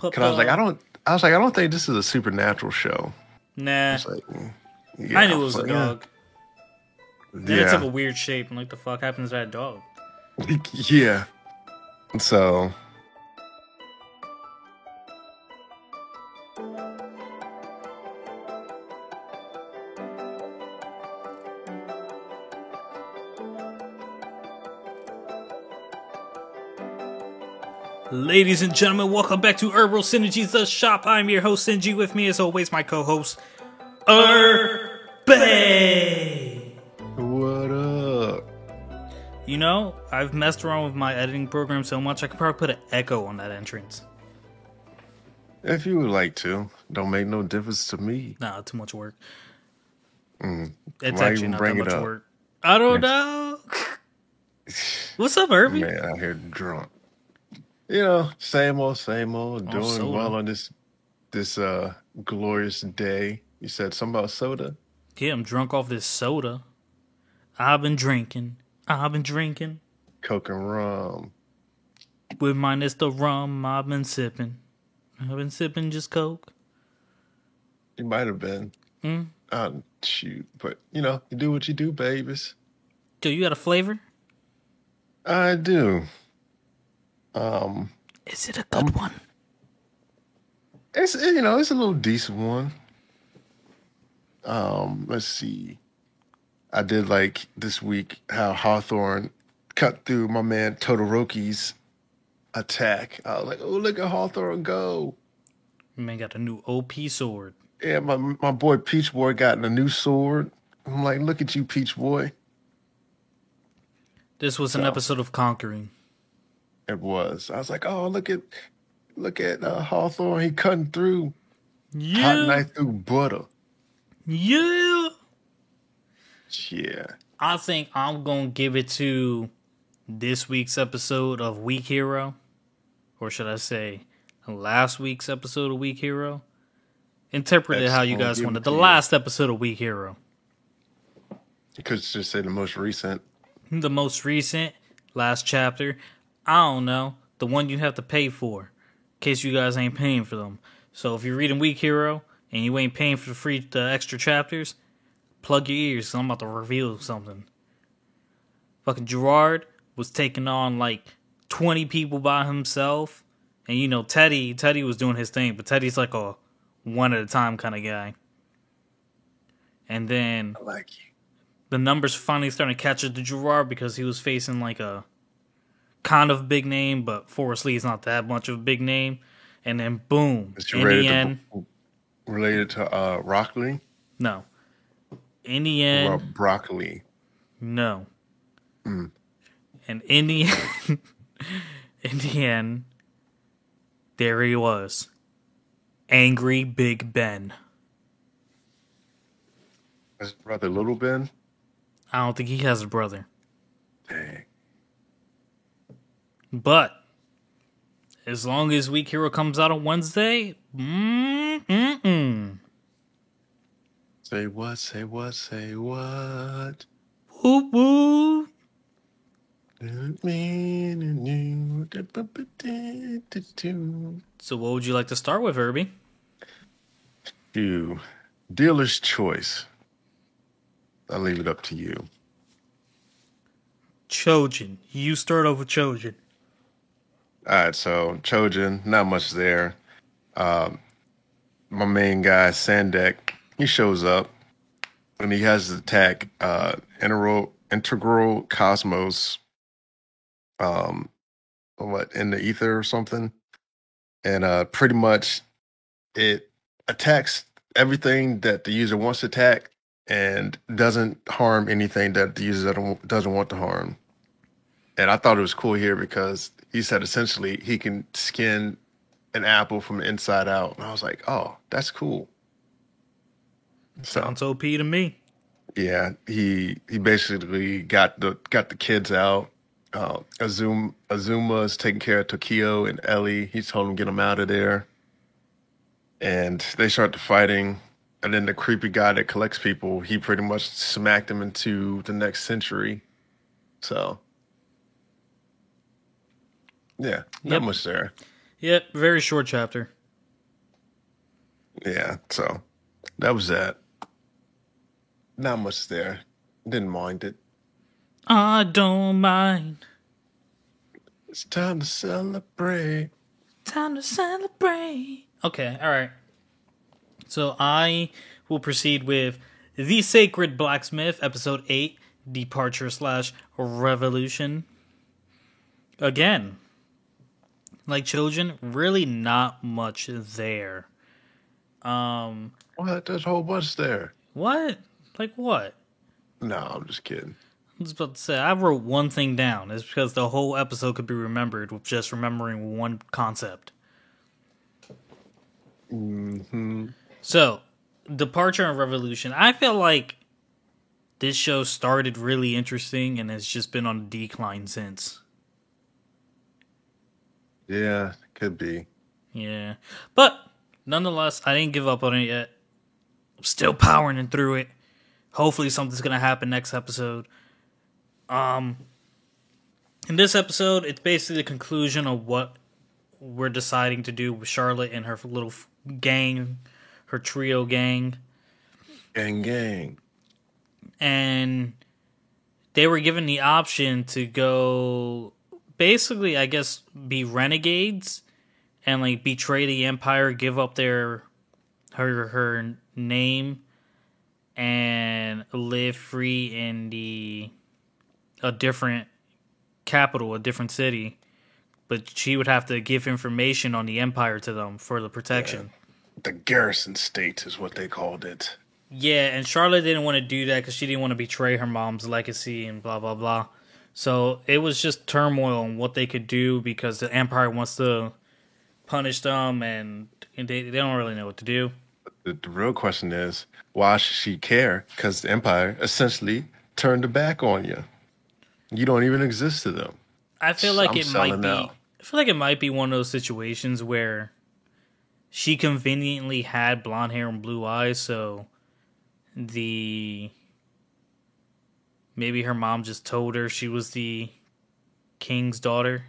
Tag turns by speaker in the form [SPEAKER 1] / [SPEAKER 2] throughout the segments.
[SPEAKER 1] Cause I was like, I don't. I was like, I don't think this is a supernatural show.
[SPEAKER 2] Nah.
[SPEAKER 1] It's like,
[SPEAKER 2] yeah, I knew it was a dog.
[SPEAKER 1] Yeah.
[SPEAKER 2] Then it took a weird shape. I'm like, the fuck happens to that dog?
[SPEAKER 1] yeah. So.
[SPEAKER 2] Ladies and gentlemen, welcome back to Herbal Synergies, the shop. I'm your host, Sinji. With me, as always, my co-host, Bay.
[SPEAKER 1] What up?
[SPEAKER 2] You know, I've messed around with my editing program so much, I could probably put an echo on that entrance.
[SPEAKER 1] If you would like to, don't make no difference to me.
[SPEAKER 2] Nah, too much work.
[SPEAKER 1] Mm.
[SPEAKER 2] It's
[SPEAKER 1] Why
[SPEAKER 2] actually not that much
[SPEAKER 1] up?
[SPEAKER 2] work. I don't know. What's up, Herbie?
[SPEAKER 1] Man, out here drunk. You know, same old, same old.
[SPEAKER 2] Oh,
[SPEAKER 1] Doing
[SPEAKER 2] soda.
[SPEAKER 1] well on this this uh glorious day. You said something about soda.
[SPEAKER 2] Yeah, I'm drunk off this soda. I've been drinking. I've been drinking.
[SPEAKER 1] Coke and rum.
[SPEAKER 2] With minus the rum, I've been sipping. I've been sipping just Coke.
[SPEAKER 1] You might have been.
[SPEAKER 2] Mm.
[SPEAKER 1] Uh, shoot, but you know, you do what you do, babies.
[SPEAKER 2] Do you got a flavor?
[SPEAKER 1] I do. Um,
[SPEAKER 2] Is it a good one?
[SPEAKER 1] it's you know, it's a little decent one. Um, let's see. I did like this week how Hawthorne cut through my man Todoroki's attack. I was like, oh look at Hawthorne go.
[SPEAKER 2] Man got a new OP sword.
[SPEAKER 1] Yeah, my my boy Peach Boy got a new sword. I'm like, look at you, Peach Boy.
[SPEAKER 2] This was an episode of Conquering.
[SPEAKER 1] It was. I was like, oh look at look at uh, Hawthorne. He cutting through hot
[SPEAKER 2] Yeah.
[SPEAKER 1] knife through butter.
[SPEAKER 2] Yeah.
[SPEAKER 1] Yeah.
[SPEAKER 2] I think I'm to give it to this week's episode of Weak Hero. Or should I say, last week's episode of Weak Hero? Interpret it how you guys wanted.
[SPEAKER 1] it
[SPEAKER 2] The last episode of Weak Hero.
[SPEAKER 1] You could just say the most recent.
[SPEAKER 2] The most recent, last chapter. I don't know. The one you have to pay for. In case you guys ain't paying for them. So if you're reading Weak Hero and you ain't paying for the free the extra chapters, plug your ears 'cause I'm about to reveal something. Fucking Gerard was taking on like 20 people by himself. And you know, Teddy, Teddy was doing his thing, but Teddy's like a one at a time kind of guy. And then
[SPEAKER 1] I like you.
[SPEAKER 2] the numbers finally starting to catch up to Gerard because he was facing like a kind of big name, but Forrest Lee's not that much of a big name. And then boom,
[SPEAKER 1] Is you
[SPEAKER 2] the
[SPEAKER 1] related to related to uh Rockley?
[SPEAKER 2] no. Indian
[SPEAKER 1] broccoli.
[SPEAKER 2] no.
[SPEAKER 1] Mm.
[SPEAKER 2] And Indian, the end, in the end, there he was, angry Big Ben.
[SPEAKER 1] His brother Little Ben.
[SPEAKER 2] I don't think he has a brother,
[SPEAKER 1] Dang.
[SPEAKER 2] But as long as Weak Hero comes out on Wednesday, mm mm mm.
[SPEAKER 1] Say what? Say what? Say what?
[SPEAKER 2] Woo woo. So, what would you like to start with, Herbie?
[SPEAKER 1] You dealer's choice. I'll leave it up to you.
[SPEAKER 2] Chojin. You start off with Chojin.
[SPEAKER 1] All right, so Chojin, not much there. Um, my main guy Sandek, he shows up and he has his attack uh, integral integral cosmos, um, what in the ether or something, and uh, pretty much it attacks everything that the user wants to attack and doesn't harm anything that the user doesn't want to harm. And I thought it was cool here because he said essentially he can skin an apple from the inside out. And I was like, oh, that's cool. Sounds So
[SPEAKER 2] Sounds OP to me.
[SPEAKER 1] yeah, he he basically got the got the kids out. Uh, Azuma Azuma is taking care of Tokio and Ellie. He's told him to get them out of there, and they start the fighting. And then the creepy guy that collects people, he pretty much smacked him into the next century. So, yeah, not
[SPEAKER 2] Yep.
[SPEAKER 1] much there.
[SPEAKER 2] Yep, very short chapter.
[SPEAKER 1] Yeah, so that was that. Not much there. Didn't mind it.
[SPEAKER 2] I don't mind.
[SPEAKER 1] It's time to celebrate.
[SPEAKER 2] Time to celebrate. Okay, all right. So I will proceed with The Sacred Blacksmith, Episode 8, Departure slash Revolution. Again, like children, really not much there. Um,
[SPEAKER 1] What? There's a whole bunch there.
[SPEAKER 2] what? Like what?
[SPEAKER 1] No, I'm just kidding.
[SPEAKER 2] I was about to say, I wrote one thing down. It's because the whole episode could be remembered with just remembering one concept.
[SPEAKER 1] hmm
[SPEAKER 2] So, Departure and Revolution. I feel like this show started really interesting and has just been on a decline since.
[SPEAKER 1] Yeah, could be.
[SPEAKER 2] Yeah. But, nonetheless, I didn't give up on it yet. I'm still powering through it. Hopefully, something's going to happen next episode. Um, in this episode, it's basically the conclusion of what we're deciding to do with Charlotte and her little gang, her trio gang.
[SPEAKER 1] Gang, gang.
[SPEAKER 2] and they were given the option to go basically i guess be renegades and like betray the empire give up their her her name and live free in the a different capital a different city but she would have to give information on the empire to them for the protection
[SPEAKER 1] The garrison state is what they called it.
[SPEAKER 2] Yeah, and Charlotte didn't want to do that because she didn't want to betray her mom's legacy and blah blah blah. So it was just turmoil and what they could do because the Empire wants to punish them, and, and they they don't really know what to do.
[SPEAKER 1] The, the real question is, why should she care? Because the empire essentially turned their back on you. You don't even exist to them.
[SPEAKER 2] I feel like
[SPEAKER 1] I'm
[SPEAKER 2] it might be.
[SPEAKER 1] out.
[SPEAKER 2] I feel like it might be one of those situations where she conveniently had blonde hair and blue eyes, so the maybe her mom just told her she was the king's daughter.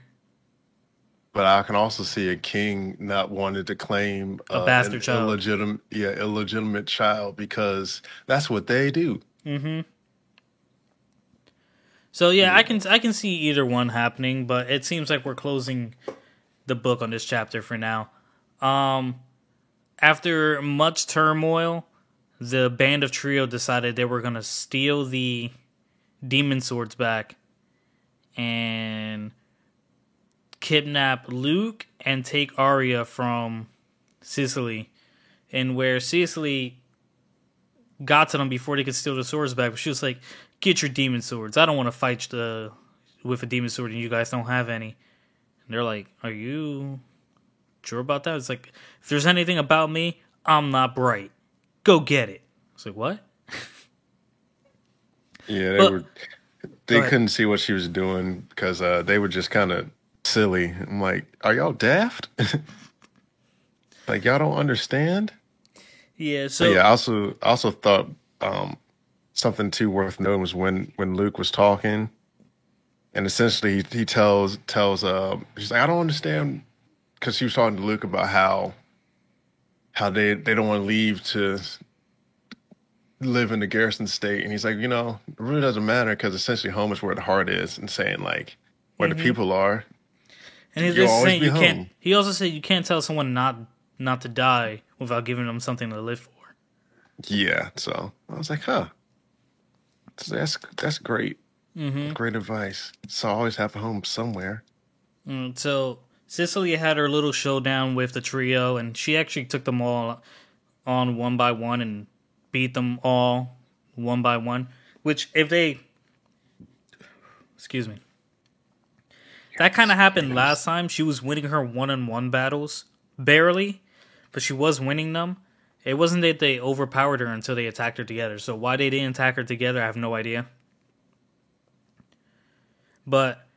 [SPEAKER 1] But I can also see a king not wanting to claim
[SPEAKER 2] A
[SPEAKER 1] uh,
[SPEAKER 2] bastard child.
[SPEAKER 1] illegitimate, yeah, illegitimate child because that's what they do.
[SPEAKER 2] Mm-hmm. So yeah, I can I can see either one happening, but it seems like we're closing the book on this chapter for now. Um, after much turmoil, the band of trio decided they were gonna steal the demon swords back and kidnap Luke and take Aria from Cecily, and where Cecily got to them before they could steal the swords back. But she was like, "Get your demon swords. I don't want to fight the with a demon sword, and you guys don't have any." And they're like, "Are you sure about that?" It's like, if there's anything about me, I'm not bright. Go get it. It's like what?
[SPEAKER 1] Yeah, they
[SPEAKER 2] But-
[SPEAKER 1] were. They couldn't see what she was doing because uh, they were just kind of silly. I'm like, are y'all daft? like y'all don't understand?
[SPEAKER 2] Yeah.
[SPEAKER 1] So
[SPEAKER 2] So
[SPEAKER 1] yeah, I also I also thought um, something too worth noting was when when Luke was talking, and essentially he, he tells tells uh he's like I don't understand because he was talking to Luke about how how they they don't want to leave to live in the garrison state, and he's like, you know, it really doesn't matter because essentially home is where the heart is, and saying like where the people are.
[SPEAKER 2] and he's just saying you can't.
[SPEAKER 1] home.
[SPEAKER 2] He also said you can't tell someone not not to die without giving them something to live for.
[SPEAKER 1] Yeah, so I was like, huh, So that's that's great.
[SPEAKER 2] Mm-hmm.
[SPEAKER 1] Great advice. So always have a home somewhere.
[SPEAKER 2] Mm, so Cecily had her little showdown with the trio, and she actually took them all on one by one and beat them all one by one. Which, if they, excuse me, that kind of happened last time. She was winning her one-on-one battles barely, but she was winning them. It wasn't that they overpowered her until they attacked her together. So why they didn't attack her together, I have no idea. But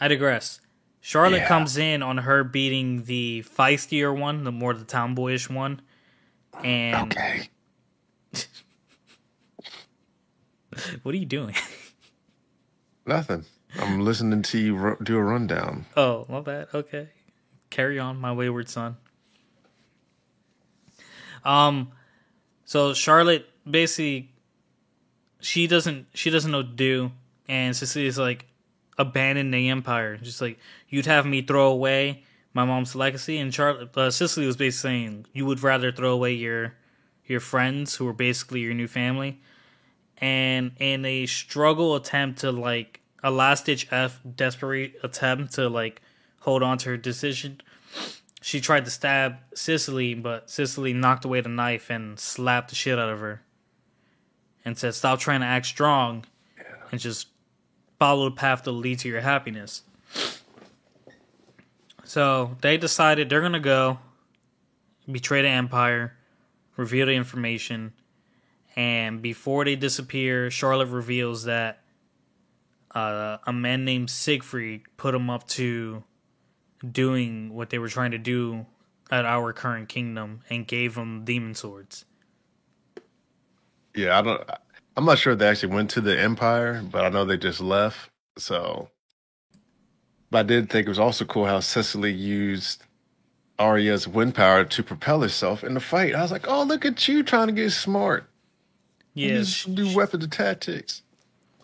[SPEAKER 2] I digress. Charlotte
[SPEAKER 1] Yeah.
[SPEAKER 2] comes in on her beating the feistier one, the more the tomboyish one, and
[SPEAKER 1] Okay.
[SPEAKER 2] what are you doing?
[SPEAKER 1] Nothing. I'm listening to you do a rundown.
[SPEAKER 2] oh, my bad. Okay, carry on, my wayward son. Um, so Charlotte basically she doesn't she doesn't know what to do, and Cecily's like abandon the empire. Just like you'd have me throw away my mom's legacy, and Charlotte uh, Cecily was basically saying you would rather throw away your your friends who are basically your new family, and in a struggle attempt to like a last ditch f desperate attempt to like hold on to her decision. She tried to stab Cecily, but Cecily knocked away the knife and slapped the shit out of her. And said, Stop trying to act strong and just follow the path that leads to your happiness. So they decided they're gonna go betray the Empire, reveal the information, and before they disappear, Charlotte reveals that uh, a man named Siegfried put them up to doing what they were trying to do at our current kingdom and gave them demon swords.
[SPEAKER 1] Yeah, I don't. I'm not sure they actually went to the Empire, but I know they just left. So, but I did think it was also cool how Cecily used Aria's wind power to propel herself in the fight. I was like, oh, look at you trying to get smart.
[SPEAKER 2] Yes,
[SPEAKER 1] You do weapons and tactics.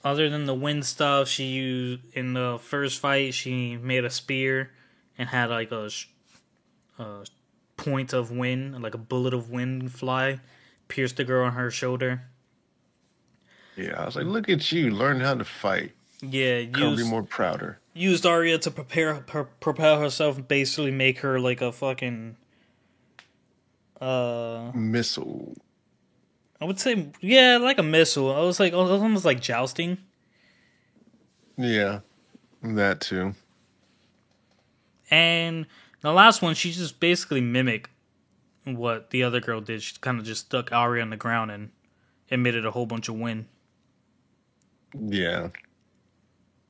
[SPEAKER 2] other than the wind stuff, she used in the first fight. She made a spear and had like a, a point of wind, like a bullet of wind fly, pierced the girl on her shoulder.
[SPEAKER 1] Yeah, I was like, look at you, learn how to fight.
[SPEAKER 2] Yeah,
[SPEAKER 1] Couldn't be more prouder.
[SPEAKER 2] used Aria to prepare pro- propel herself, basically make her like a fucking. Uh,
[SPEAKER 1] Missile.
[SPEAKER 2] I would say, yeah, like a missile. I was like, oh, it was almost like jousting.
[SPEAKER 1] Yeah, that too.
[SPEAKER 2] And the last one, she just basically mimicked what the other girl did. She kind of just stuck Ari on the ground and emitted a whole bunch of wind.
[SPEAKER 1] Yeah.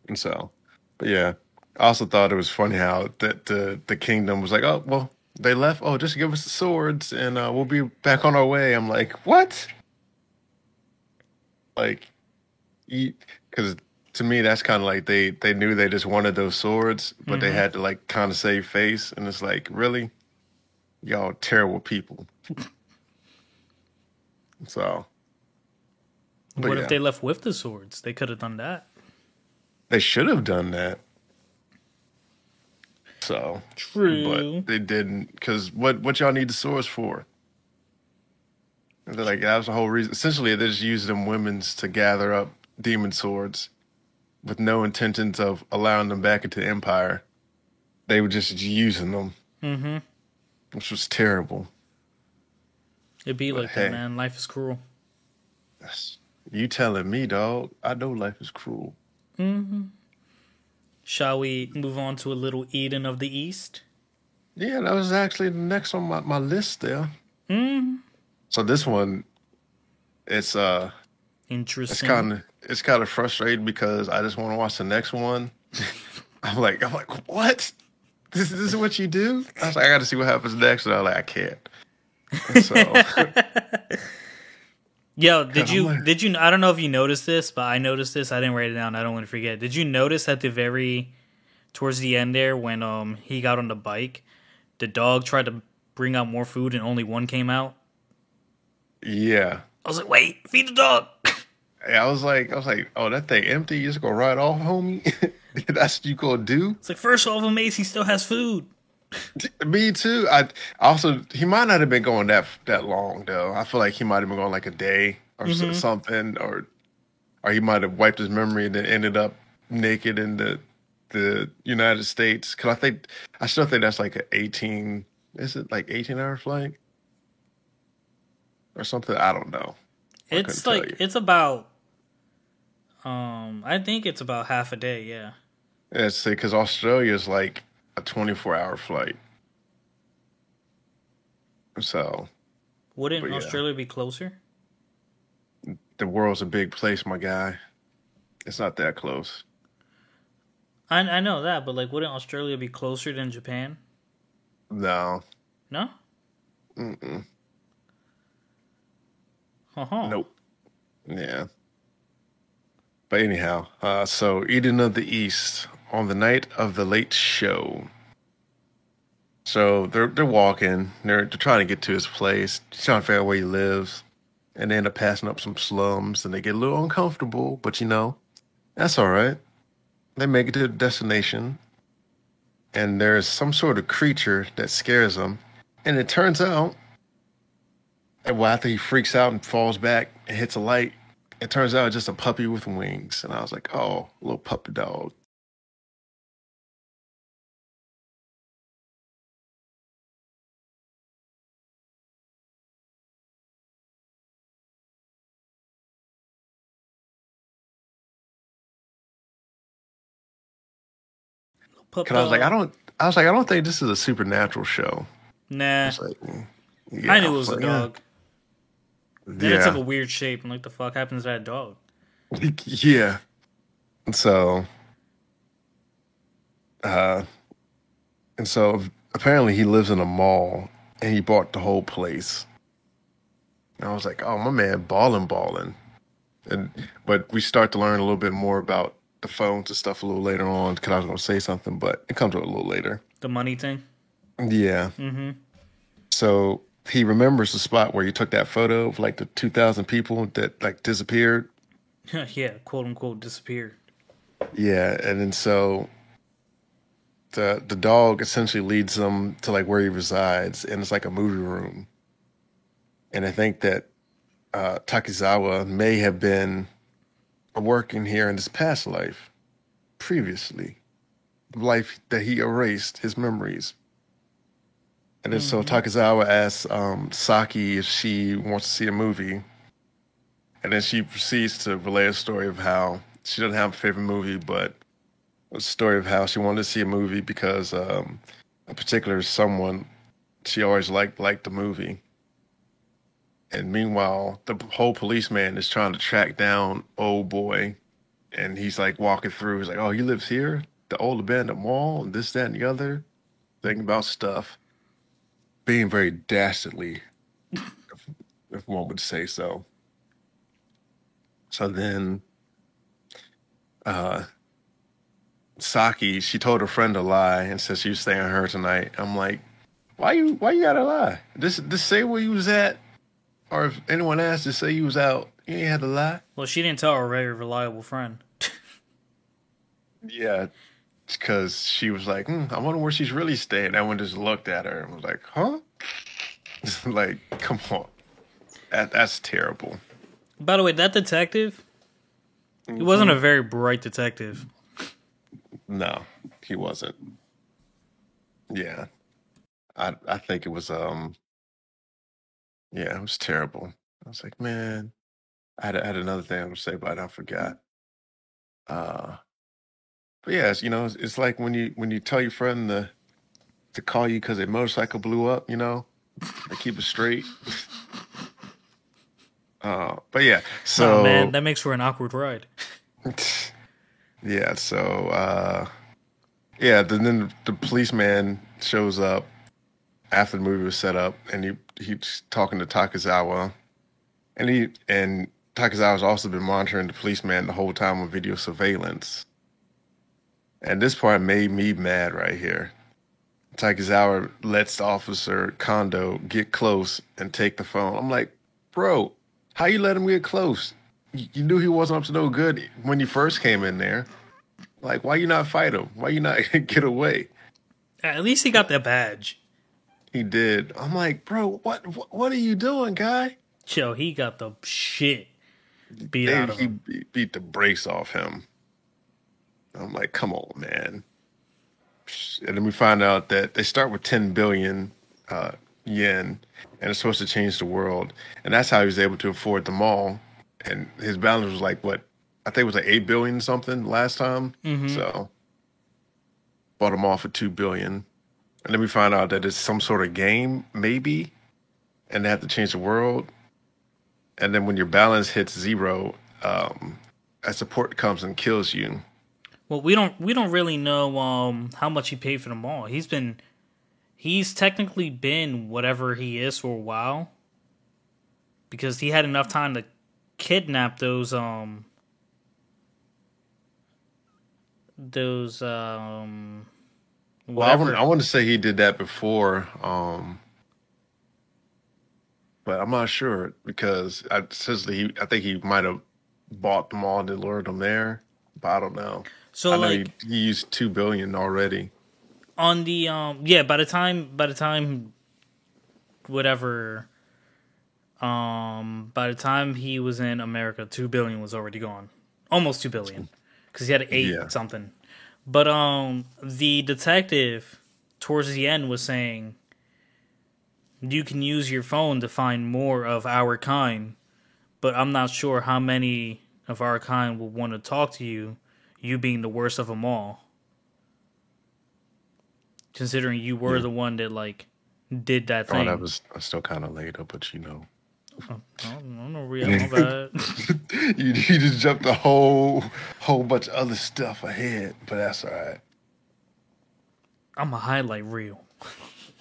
[SPEAKER 1] And so, but yeah, I also thought it was funny how that the the kingdom was like, oh well, they left. Oh, just give us the swords and uh, we'll be back on our way. I'm like, what? Like, because to me that's kind of like they they knew they just wanted those swords, but they
[SPEAKER 2] Mhm.
[SPEAKER 1] had to like kind of save face, and it's like, really, y'all terrible people. so.
[SPEAKER 2] What
[SPEAKER 1] yeah.
[SPEAKER 2] if they left with the swords? They could have done that.
[SPEAKER 1] They should have done that. So,
[SPEAKER 2] True.
[SPEAKER 1] but they didn't. Because what what y'all need the swords for? They're like that was the whole reason. Essentially, they just used them women's to gather up demon swords, with no intentions of allowing them back into the empire. They were just using them,
[SPEAKER 2] mm-hmm.
[SPEAKER 1] which was terrible.
[SPEAKER 2] It'd be
[SPEAKER 1] But
[SPEAKER 2] like
[SPEAKER 1] hey.
[SPEAKER 2] that, man. Life is cruel.
[SPEAKER 1] You telling me, dog? I know life is cruel.
[SPEAKER 2] Mm-hmm. Shall we move on to a little Eden of the East?
[SPEAKER 1] Yeah, that was actually the next on my, my list there.
[SPEAKER 2] Mm.
[SPEAKER 1] So this one, it's uh
[SPEAKER 2] interesting.
[SPEAKER 1] It's kind of it's kind of frustrating because I just want to watch the next one. I'm like I'm like what? This, this is what you do? I was like I got to see what happens next, and I'm like I can't. So
[SPEAKER 2] Yo, did you
[SPEAKER 1] like-
[SPEAKER 2] did you? I don't know if you noticed this, but I noticed this. I didn't write it down. I don't want to forget. Did you notice at the very towards the end there when um he got on the bike, the dog tried to bring out more food and only one came out?
[SPEAKER 1] Yeah,
[SPEAKER 2] I was like, wait, feed the dog.
[SPEAKER 1] Yeah, I was like I was like oh that thing empty. You just gonna ride off, homie? That's what you gonna do?
[SPEAKER 2] It's like first of off, Macy still has food.
[SPEAKER 1] Me too. I also he might not have been going that that long though. I feel like he might have been going like a day or
[SPEAKER 2] Mhm.
[SPEAKER 1] something, or or he might have wiped his memory and then ended up naked in the the United States. Cause I think I still think that's like an eighteen. Is it like eighteen hour flight or something? I don't know. I
[SPEAKER 2] It's like it's about um I think it's about half a day. Yeah.
[SPEAKER 1] Yeah, see, because Australia is like a twenty four hour flight. So
[SPEAKER 2] Wouldn't
[SPEAKER 1] yeah.
[SPEAKER 2] Australia be closer?
[SPEAKER 1] the world's a big place, my guy. It's not that close.
[SPEAKER 2] I I know that, but like, wouldn't Australia be closer than Japan?
[SPEAKER 1] No.
[SPEAKER 2] No.
[SPEAKER 1] Mm-mm.
[SPEAKER 2] Uh-huh.
[SPEAKER 1] Nope. Yeah. But anyhow, uh, so Eden of the East on the night of the late show. So they're they're walking. They're they're trying to get to his place, trying to figure out where he lives, and they end up passing up some slums, and they get a little uncomfortable. But you know, that's all right. They make it to the destination, and there's some sort of creature that scares them, and it turns out, well, after he freaks out and falls back and hits a light, it turns out it's just a puppy with wings, and I was like, oh, little puppy dog. Cause I was like, I don't. I was like, I don't think this is a supernatural show. Mm, I
[SPEAKER 2] Nah.
[SPEAKER 1] was like, yeah,
[SPEAKER 2] I knew it
[SPEAKER 1] I
[SPEAKER 2] was a
[SPEAKER 1] like, yeah.
[SPEAKER 2] Then it
[SPEAKER 1] Yeah.
[SPEAKER 2] took a weird shape. and like, the fuck happens to that dog?
[SPEAKER 1] yeah. So, uh, and so apparently he lives in a mall and he bought the whole place. And I was like, oh, my man, balling, balling. And, but we start to learn a little bit more about the phones and stuff a little later on because I was going to say something, but it comes a little later.
[SPEAKER 2] The money thing.
[SPEAKER 1] Yeah.
[SPEAKER 2] Mm-hmm.
[SPEAKER 1] So he remembers the spot where he took that photo of like the 2,000 people that like disappeared.
[SPEAKER 2] yeah, quote unquote disappeared.
[SPEAKER 1] Yeah, and then so the the dog essentially leads them to like where he resides, and it's like a movie room. And I think that uh, Takizawa may have been working here in his past life, previously, the life that he erased his memories. And then so Takizawa asks um, Saki if she wants to see a movie, and then she proceeds to relay a story of how she doesn't have a favorite movie, but a story of how she wanted to see a movie because um, a particular someone she always liked liked the movie. And meanwhile, the whole policeman is trying to track down old boy, and he's like walking through. He's like, "Oh, he lives here, the old abandoned mall, and this, that, and the other." Thinking about stuff, being very dastardly, if, if one would say so. So then uh Saki, she told her friend a lie and said she was staying with her tonight. I'm like, why you why you gotta lie? Just just say where you was at. Or if anyone asks, just say you was out. You ain't had to lie.
[SPEAKER 2] Well, she didn't tell her very reliable friend.
[SPEAKER 1] Yeah. Because she was like, hmm, I wonder where she's really staying. Everyone just looked at her and was like, huh? like, come on. That, that's terrible.
[SPEAKER 2] By the way, that detective, he wasn't a very bright detective.
[SPEAKER 1] No, he wasn't. Yeah. I I think it was um yeah, it was terrible. I was like, man, I had, I had another thing I was gonna say, but I forgot. Uh but yeah, it's, you know, it's, it's like when you when you tell your friend to to call you because a motorcycle blew up, you know, they keep it straight. uh, but yeah, so
[SPEAKER 2] oh man, that makes for an awkward ride.
[SPEAKER 1] yeah, so uh yeah, then, then the policeman shows up after the movie was set up and he he's talking to Takizawa. And he and Takizawa's also been monitoring the policeman the whole time on video surveillance. And this part made me mad right here. Takizawa lets the officer Kondo get close and take the phone. I'm like, bro, how you let him get close? You knew he wasn't up to no good when you first came in there. Like, why you not fight him? Why you not get away?
[SPEAKER 2] At least he got the badge.
[SPEAKER 1] He did. I'm like, bro, what what, what are you doing, guy?
[SPEAKER 2] Yo, he got the shit beat
[SPEAKER 1] They,
[SPEAKER 2] out of
[SPEAKER 1] he
[SPEAKER 2] him.
[SPEAKER 1] be- beat the brakes off him. I'm like, come on, man. And then we find out that they start with 10 billion uh, yen, and it's supposed to change the world. And that's how he was able to afford them all. And his balance was like what I think it was like 8 billion something last time. So bought them all for 2 billion. And then we find out that it's some sort of game, maybe, and they have to change the world. And then when your balance hits zero, um, a support comes and kills you.
[SPEAKER 2] Well, we don't we don't really know um how much he paid for them all. He's been he's technically been whatever he is for a while because he had enough time to kidnap those um those um
[SPEAKER 1] Well, I want. I want to say he did that before, um, but I'm not sure because I essentially he, I think he might have bought them all and lured them there, but I don't know.
[SPEAKER 2] so
[SPEAKER 1] I know
[SPEAKER 2] like
[SPEAKER 1] he, used two billion already.
[SPEAKER 2] on the um yeah by the time by the time whatever um by the time he was in america 2 billion was already gone almost 2 billion because he had 8
[SPEAKER 1] Yeah.
[SPEAKER 2] something but um the detective towards the end was saying you can use your phone to find more of our kind but i'm not sure how many of our kind will want to talk to you you being the worst of them all considering you were
[SPEAKER 1] Yeah.
[SPEAKER 2] the one that like did that
[SPEAKER 1] Oh,
[SPEAKER 2] thing.
[SPEAKER 1] that was still kind of late, but you know,
[SPEAKER 2] Oh, no, no, real, my bad.
[SPEAKER 1] you, you just jumped a whole whole bunch of other stuff ahead, but that's all right.
[SPEAKER 2] I'm a highlight reel.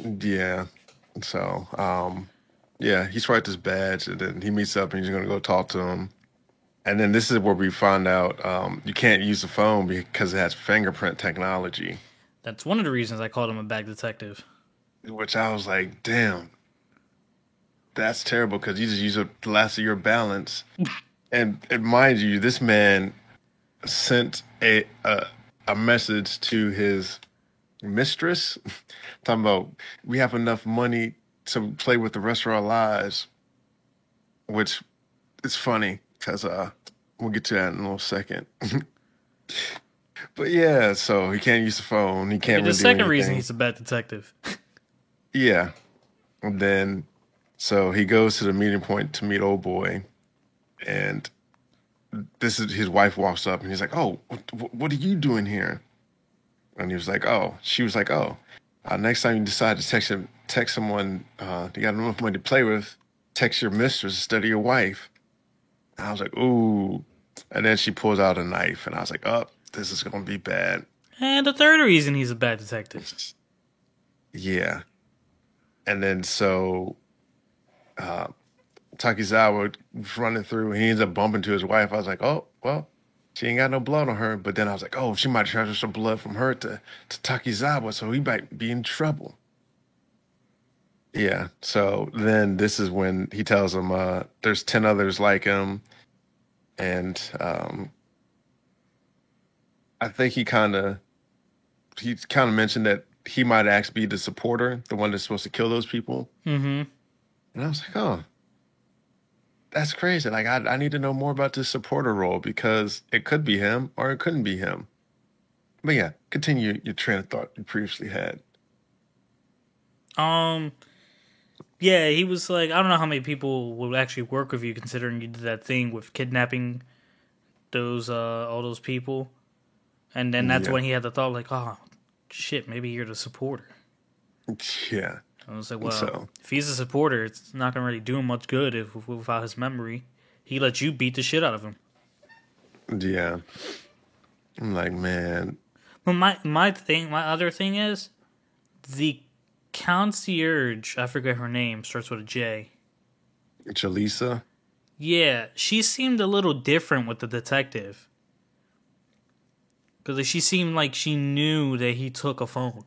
[SPEAKER 1] Yeah. So, um, yeah, he's right this badge and then he meets up and he's gonna go talk to him. And then this is where we find out um, you can't use the phone because it has fingerprint technology,
[SPEAKER 2] That's one of the reasons I called him a bag detective.
[SPEAKER 1] which I was like, damn, that's terrible because you just use the last of your balance. and, and mind you, this man sent a a, a message to his mistress talking about we have enough money to play with the rest of our lives which is funny because uh we'll get to that in a little second. But yeah so he can't use the phone. He can't
[SPEAKER 2] the
[SPEAKER 1] really do
[SPEAKER 2] second reason he's a bad detective.
[SPEAKER 1] yeah. And then so he goes to the meeting point to meet old boy and this is his wife walks up and he's like oh what, what are you doing here? And he was like oh she was like oh uh, next time you decide to text him text someone uh, you got enough money to play with text your mistress instead of your wife. I was like ooh and then she pulls out a knife and i was like oh this is gonna be bad
[SPEAKER 2] And the third reason he's a bad detective.
[SPEAKER 1] Yeah. And then so uh Takizawa running through, he ends up bumping to his wife. I was like, Oh, well, she ain't got no blood on her. But then I was like, Oh, she might transfer some blood from her to, to Takizawa, so he might be in trouble. Yeah. So then this is when he tells him uh there's ten others like him. And um I think he kinda he kind of mentioned that he might actually be the supporter, the one that's supposed to kill those people.
[SPEAKER 2] Mm-hmm.
[SPEAKER 1] And I was like, oh, that's crazy. Like, I, I need to know more about this supporter role because it could be him or it couldn't be him. But yeah, continue your train of thought you previously had.
[SPEAKER 2] Um, yeah, he was like, I don't know how many people would actually work with you, considering you did that thing with kidnapping those uh all those people, and then that's
[SPEAKER 1] Yeah.
[SPEAKER 2] when he had the thought like, oh shit, maybe you're the supporter.
[SPEAKER 1] Yeah.
[SPEAKER 2] I was like, well,
[SPEAKER 1] So-
[SPEAKER 2] if he's a supporter, it's not gonna really do him much good if without his memory. He let you beat the shit out of him.
[SPEAKER 1] Yeah. I'm like, man,
[SPEAKER 2] But my my thing, my other thing is the concierge. I forget her name. Starts with a J.
[SPEAKER 1] Jaleesa.
[SPEAKER 2] Yeah, she seemed a little different with the detective. Because she seemed like she knew that he took a phone.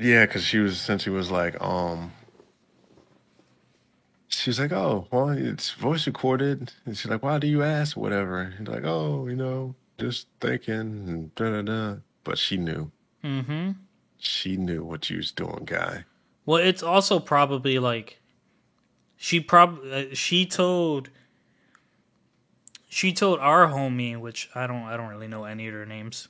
[SPEAKER 1] Yeah, because she was essentially was like, um, she was like, oh, well, it's voice recorded. And she's like, why do you ask? Whatever. And he's like, oh, you know, just thinking and da da da. But she knew.
[SPEAKER 2] Mm-hmm.
[SPEAKER 1] She knew what you was doing, guy.
[SPEAKER 2] Well, it's also probably like she probably uh, she told she told our homie, which I don't I don't really know any of their names.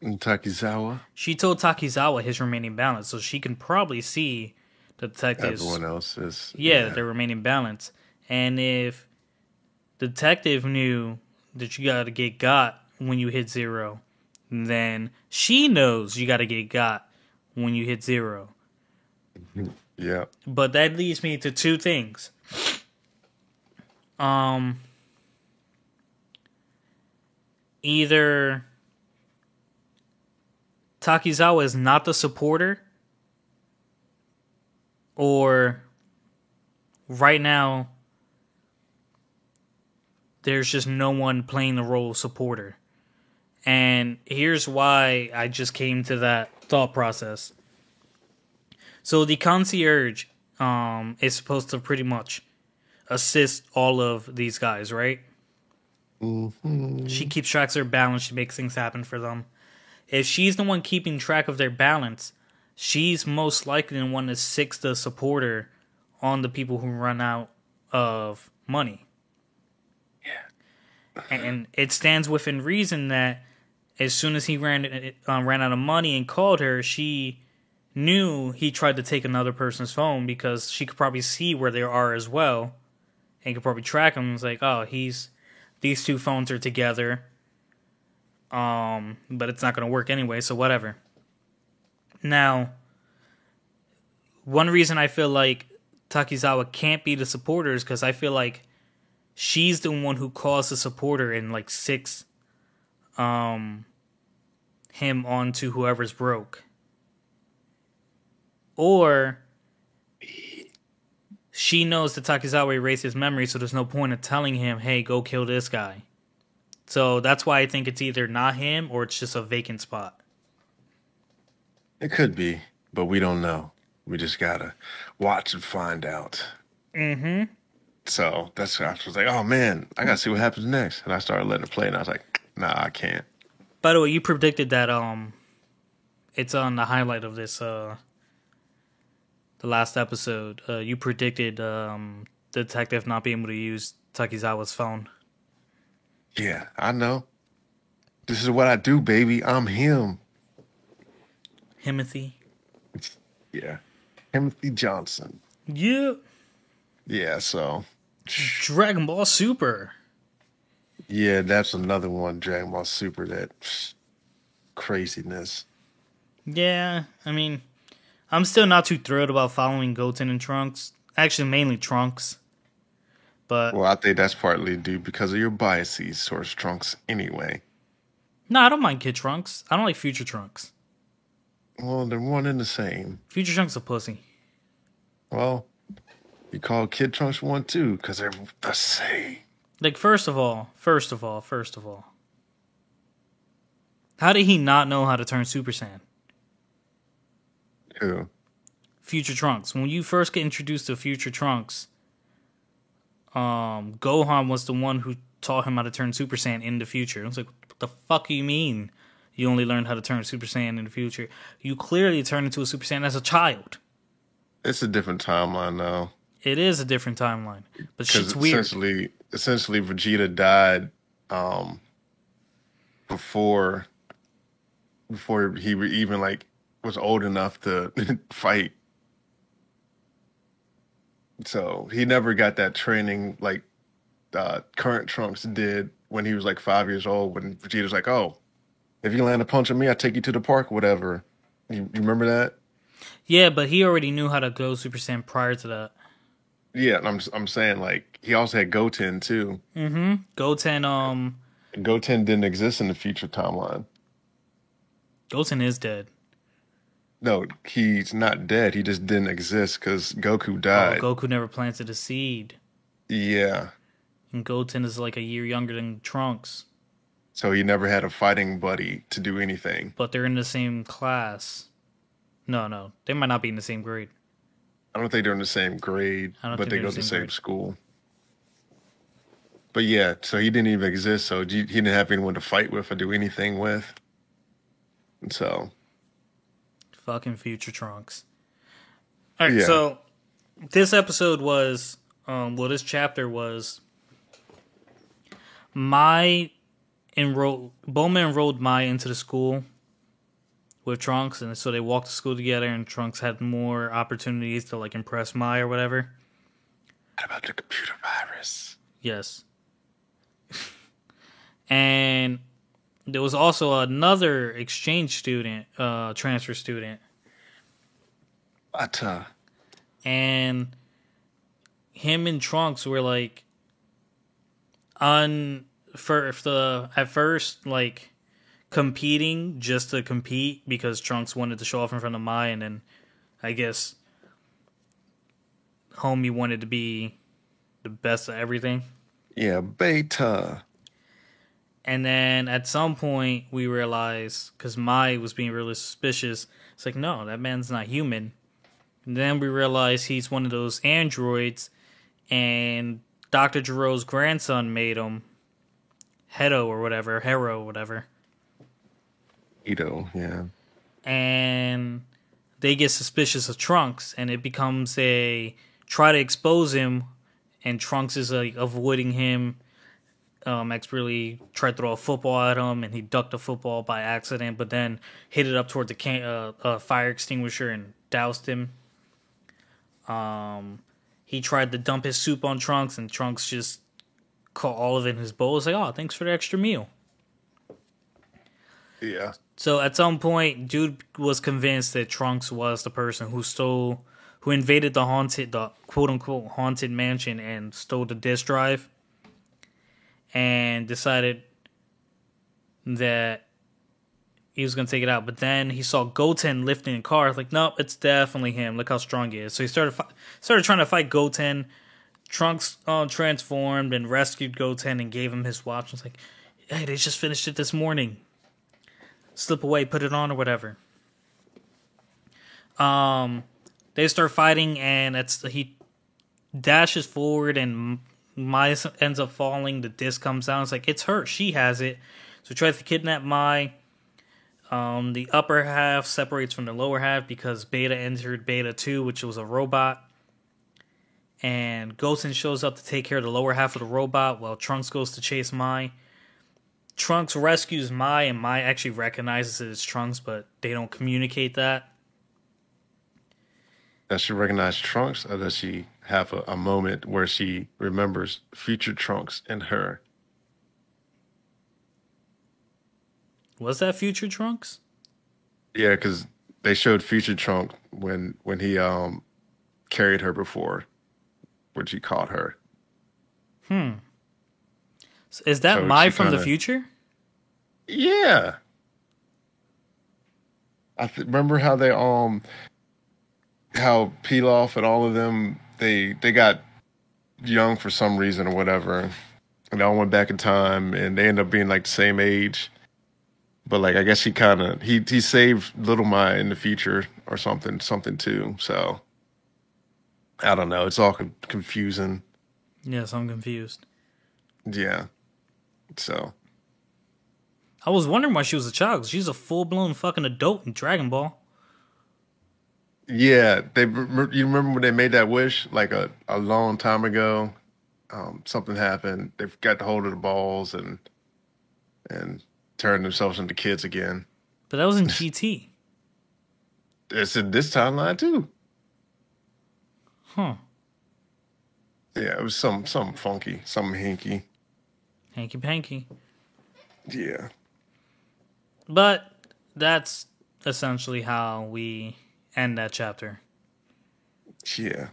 [SPEAKER 1] And Takizawa,
[SPEAKER 2] She told Takizawa his remaining balance, so she can probably see the detectives.
[SPEAKER 1] everyone else is.
[SPEAKER 2] yeah, their remaining balance. And if the detective knew that you got to get got when you hit zero, then she knows you got to get got when you hit zero.
[SPEAKER 1] Yeah.
[SPEAKER 2] But that leads me to two things. Um, either Takizawa is not the supporter, or right now there's just no one playing the role of supporter. And here's why I just came to that thought process. So the concierge um, is supposed to pretty much assist all of these guys, right?
[SPEAKER 1] Mm-hmm.
[SPEAKER 2] She keeps track of their balance. She makes things happen for them. If she's the one keeping track of their balance, she's most likely the one that six the supporter on the people who run out of money.
[SPEAKER 1] Yeah.
[SPEAKER 2] And it stands within reason that as soon as he ran uh, ran out of money and called her, she knew he tried to take another person's phone because she could probably see where they are as well, and could probably track him. It's like, oh, he's these two phones are together. Um, but it's not going to work anyway, so whatever. Now, one reason I feel like Takizawa can't be the supporter is because I feel like she's the one who calls the supporter in like six um him onto whoever's broke. Or she knows that Takizawa erased his memory, so there's no point of telling him, hey, go kill this guy. So that's why I think it's either not him or it's just a vacant spot.
[SPEAKER 1] It could be, but we don't know. We just gotta watch and find out.
[SPEAKER 2] Mm-hmm.
[SPEAKER 1] So that's I was like, oh man, I gotta see what happens next. And I started letting it play, and I was like, nah, I can't.
[SPEAKER 2] By the way, you predicted that um it's on the highlight of this uh the last episode. Uh you predicted um the detective not being able to use Takizawa's phone.
[SPEAKER 1] Yeah, I know. This is what I do, baby. I'm him.
[SPEAKER 2] Himothy.
[SPEAKER 1] Yeah. Timothy Johnson.
[SPEAKER 2] Yeah.
[SPEAKER 1] Yeah, so
[SPEAKER 2] Dragon Ball Super.
[SPEAKER 1] Yeah, that's another one, Dragon Ball Super that craziness.
[SPEAKER 2] Yeah, I mean, I'm still not too thrilled about following Goten and Trunks. Actually, mainly Trunks. But
[SPEAKER 1] Well, I think that's partly due because of your biases towards Trunks anyway.
[SPEAKER 2] no, I don't mind Kid Trunks. I don't like Future Trunks.
[SPEAKER 1] Well, they're one and the same.
[SPEAKER 2] Future Trunks a pussy.
[SPEAKER 1] Well, you call Kid Trunks one too because they're the same.
[SPEAKER 2] Like, first of all, first of all, first of all, how did he not know how to turn Super Saiyan?
[SPEAKER 1] Who?
[SPEAKER 2] Future Trunks. When you first get introduced to Future Trunks, um, Gohan was the one who taught him how to turn Super Saiyan in the future. I was like, what the fuck do you mean? You only learned how to turn Super Saiyan in the future. You clearly turned into a Super Saiyan as a child.
[SPEAKER 1] It's a different timeline now.
[SPEAKER 2] It is a different timeline, but shit's weird.
[SPEAKER 1] essentially, essentially, Vegeta died um, before before he even like was old enough to fight. So he never got that training like uh, current Trunks did when he was like five years old. When Vegeta's like, "Oh, if you land a punch on me, I take you to the park, whatever." You, you remember that?
[SPEAKER 2] Yeah, but he already knew how to go Super Saiyan prior to that.
[SPEAKER 1] Yeah, I'm I'm saying like he also had Goten too.
[SPEAKER 2] Mm-hmm. Goten, um,
[SPEAKER 1] Goten didn't exist in the future timeline.
[SPEAKER 2] Goten is dead.
[SPEAKER 1] No, he's not dead. He just didn't exist because Goku
[SPEAKER 2] Oh,
[SPEAKER 1] died.
[SPEAKER 2] Goku never planted a seed,
[SPEAKER 1] yeah,
[SPEAKER 2] and Goten is like a year younger than Trunks,
[SPEAKER 1] so he never had a fighting buddy to do anything.
[SPEAKER 2] but they're in the same class. No, no, they might not be in the same grade.
[SPEAKER 1] I don't think they're in the same grade, but they go to
[SPEAKER 2] the same grade.
[SPEAKER 1] school. But yeah, so he didn't even exist. So he didn't have anyone to fight with or do anything with. And so
[SPEAKER 2] Fucking future Trunks. All right,
[SPEAKER 1] Yeah.
[SPEAKER 2] so this episode was, um, well, this chapter was my enroll. Bulma enrolled Mai into the school with Trunks, and so they walked to school together. And Trunks had more opportunities to like impress Mai or whatever.
[SPEAKER 1] what about the computer virus?
[SPEAKER 2] Yes. and there was also another exchange student, uh, transfer student,
[SPEAKER 1] But uh,
[SPEAKER 2] and him and Trunks were like on for the at first like competing just to compete because Trunks wanted to show off in front of Mai, and then I guess homie wanted to be the best of everything.
[SPEAKER 1] yeah, beta.
[SPEAKER 2] And then at some point we realized because Mai was being really suspicious. It's like, no, that man's not human. And then we realize he's one of those androids, and Dr. Gero's grandson made him Hedo or whatever, Hero or whatever.
[SPEAKER 1] Ito, yeah.
[SPEAKER 2] And they get suspicious of Trunks, and it becomes a try to expose him, and Trunks is like avoiding him. Um, X really tried to throw a football at him, and he ducked the football by accident, but then hit it up towards the can- uh, uh, fire extinguisher and doused him. Um, he tried to dump his soup on Trunks, and Trunks just caught all of it in his bowl. It's like, oh, thanks for the extra meal.
[SPEAKER 1] Yeah.
[SPEAKER 2] So at some point, dude was convinced that Trunks was the person who stole, who invaded the haunted, the quote unquote haunted mansion and stole the disk drive, and decided that he was gonna take it out. But then he saw Goten lifting a car. Like, nope, it's definitely him. Look how strong he is. So he started fi- started trying to fight Goten. Trunks uh, transformed and rescued Goten and gave him his watch. It's like, hey, they just finished it this morning slip away, put it on or whatever. Um, they start fighting, and it's he dashes forward, and Mai ends up falling. The disc comes down. It's like it's her. She has it. So he tries to kidnap Mai. Um, the upper half separates from the lower half because Beta entered Beta Two, which was a robot. And Goten shows up to take care of the lower half of the robot, while Trunks goes to chase Mai. Trunks rescues Mai, and Mai actually recognizes it as Trunks, but they don't communicate that.
[SPEAKER 1] Does she recognize Trunks, or does she have a, a moment where she remembers future Trunks and her?
[SPEAKER 2] Was that future Trunks?
[SPEAKER 1] Yeah, because they showed future Trunk when when he um carried her before, when she caught her.
[SPEAKER 2] Hmm. Is that
[SPEAKER 1] So
[SPEAKER 2] Mai from the
[SPEAKER 1] kinda-
[SPEAKER 2] future?
[SPEAKER 1] Yeah. I th- remember how they um how Pilaf and all of them they they got young for some reason or whatever. And they all went back in time and they end up being like the same age. But like I guess he kind of he he saved Little Mai in the future or something something too. So I don't know. It's all con- confusing.
[SPEAKER 2] Yes, I'm confused.
[SPEAKER 1] Yeah. So
[SPEAKER 2] I was wondering why she was a child. she's a full blown fucking adult in Dragon Ball.
[SPEAKER 1] Yeah, they you remember when they made that wish like a, a long time ago? Um, something happened. They got hold of the balls and and turned themselves into kids again.
[SPEAKER 2] But that was in GT.
[SPEAKER 1] It's in this timeline too.
[SPEAKER 2] Huh.
[SPEAKER 1] Yeah, it was some something funky, something hinky.
[SPEAKER 2] Hanky panky.
[SPEAKER 1] Yeah,
[SPEAKER 2] But that's essentially how we end that chapter.
[SPEAKER 1] yeah.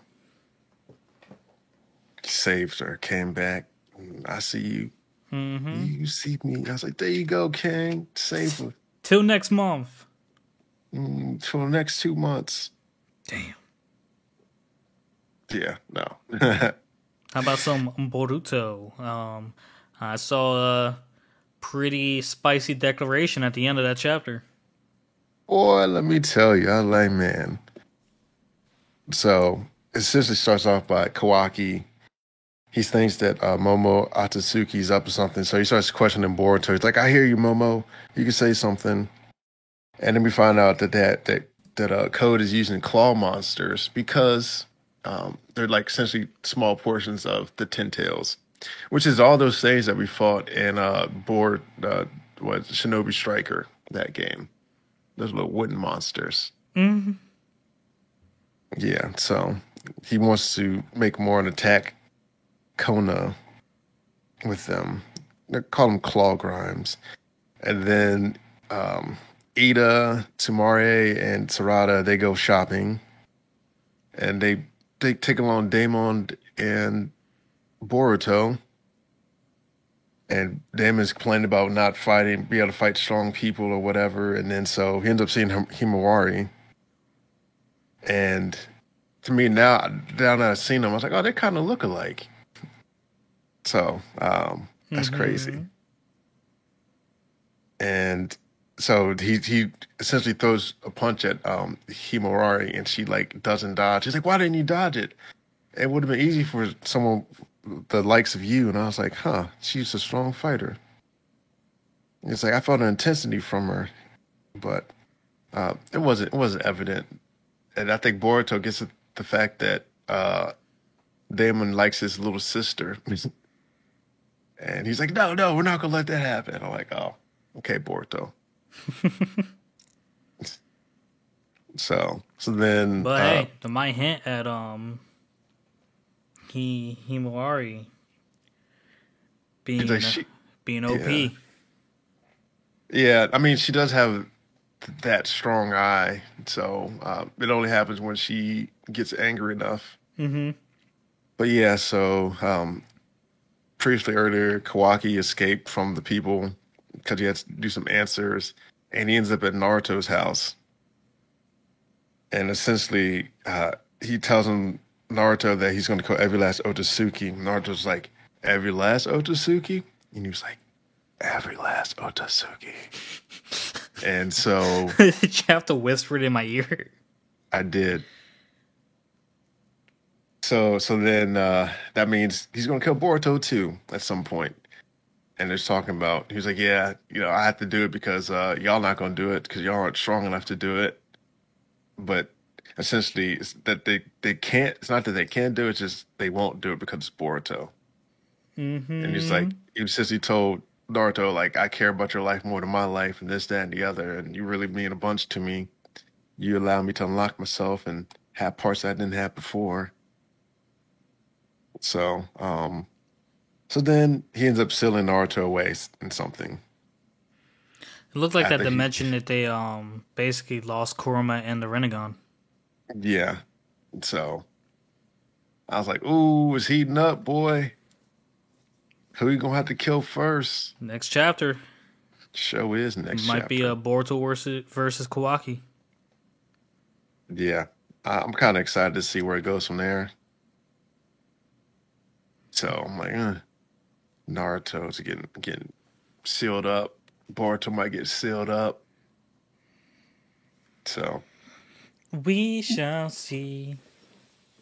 [SPEAKER 1] Saved her, came back. I see you.
[SPEAKER 2] hmm
[SPEAKER 1] You see me. I was like, there you go, King. Save her.
[SPEAKER 2] Till next month.
[SPEAKER 1] Mm, for the next two months.
[SPEAKER 2] Damn.
[SPEAKER 1] Yeah, no.
[SPEAKER 2] How about some Boruto? Um, I saw a pretty spicy declaration at the end of that chapter.
[SPEAKER 1] Boy, let me tell you, I like man. So it essentially starts off by Kawaki. He thinks that uh, Momo Atsuki's up to something, so he starts questioning Boruto. He's like, "I hear you, Momo. You can say something." And then we find out that that that that uh, code is using claw monsters because um, they're like essentially small portions of the ten tails, which is all those things that we fought in uh, board uh, what Shinobi Striker that game those little wooden monsters.
[SPEAKER 2] hmm
[SPEAKER 1] Yeah, so he wants to make more an attack Konoha with them. They call them claw grimes. And then um, Eida, Tamare, and Sarada, they go shopping. And they they take along Daemon and Boruto. And Daemon's complaining about not fighting, be able to fight strong people or whatever. And then so he ends up seeing Him- Himawari. And to me now, now that I've seen them, I was like, oh, they kind of look alike. So um, that's crazy. and so he he essentially throws a punch at um Himawari, and she like doesn't dodge. He's like, "Why didn't you dodge it? It would have been easy for someone the likes of you." And I was like, "Huh, she's a strong fighter." It's like I felt an intensity from her, but uh, it wasn't it wasn't evident. And I think Boruto gets the fact that uh, Daemon likes his little sister, and he's like, "No, no, we're not gonna let that happen." I'm like, "Oh, okay, Boruto." so, so then,
[SPEAKER 2] But
[SPEAKER 1] uh,
[SPEAKER 2] hey, the might hint at um, he Himawari being
[SPEAKER 1] like, she-
[SPEAKER 2] being OP.
[SPEAKER 1] yeah. Yeah, I mean, she does have th- that strong eye, so uh, it only happens when she gets angry enough.
[SPEAKER 2] Mm-hmm.
[SPEAKER 1] But yeah, so um, previously earlier, Kawaki escaped from the people because he had to do some answers, and he ends up at Naruto's house. And essentially, uh, he tells him Naruto that he's going to kill every last Otsutsuki. Naruto's like, every last Otsutsuki? And he was like, every last Otsutsuki. and so
[SPEAKER 2] Did you have to whisper it in my ear?
[SPEAKER 1] I did. So so then uh, that means he's gonna kill Boruto too at some point. And they're talking about he was like, yeah, you know, I have to do it because uh, y'all not gonna do it because y'all aren't strong enough to do it. But essentially, it's that they they can't. It's not that they can't do it; it's just they won't do it because it's Boruto.
[SPEAKER 2] Mm-hmm.
[SPEAKER 1] And he's like, he since he told Naruto like, I care about your life more than my life, and this, that, and the other, and you really mean a bunch to me. You allow me to unlock myself and have parts I didn't have before. So, um, so then he ends up sealing Naruto away in something.
[SPEAKER 2] It looked like
[SPEAKER 1] I
[SPEAKER 2] that
[SPEAKER 1] think he-
[SPEAKER 2] dimension that they um basically lost Kurama and the Rinnegan.
[SPEAKER 1] Yeah. So I was like, ooh, it's heating up, boy. Who you gonna have to kill first?
[SPEAKER 2] Next chapter
[SPEAKER 1] Show is next. Chapter.
[SPEAKER 2] Might be a Boruto versus versus Kawaki.
[SPEAKER 1] Yeah, I'm kind of excited to see where it goes from there. So I'm like, uh, Naruto's getting getting sealed up. Boruto might get sealed up. So
[SPEAKER 2] We shall see.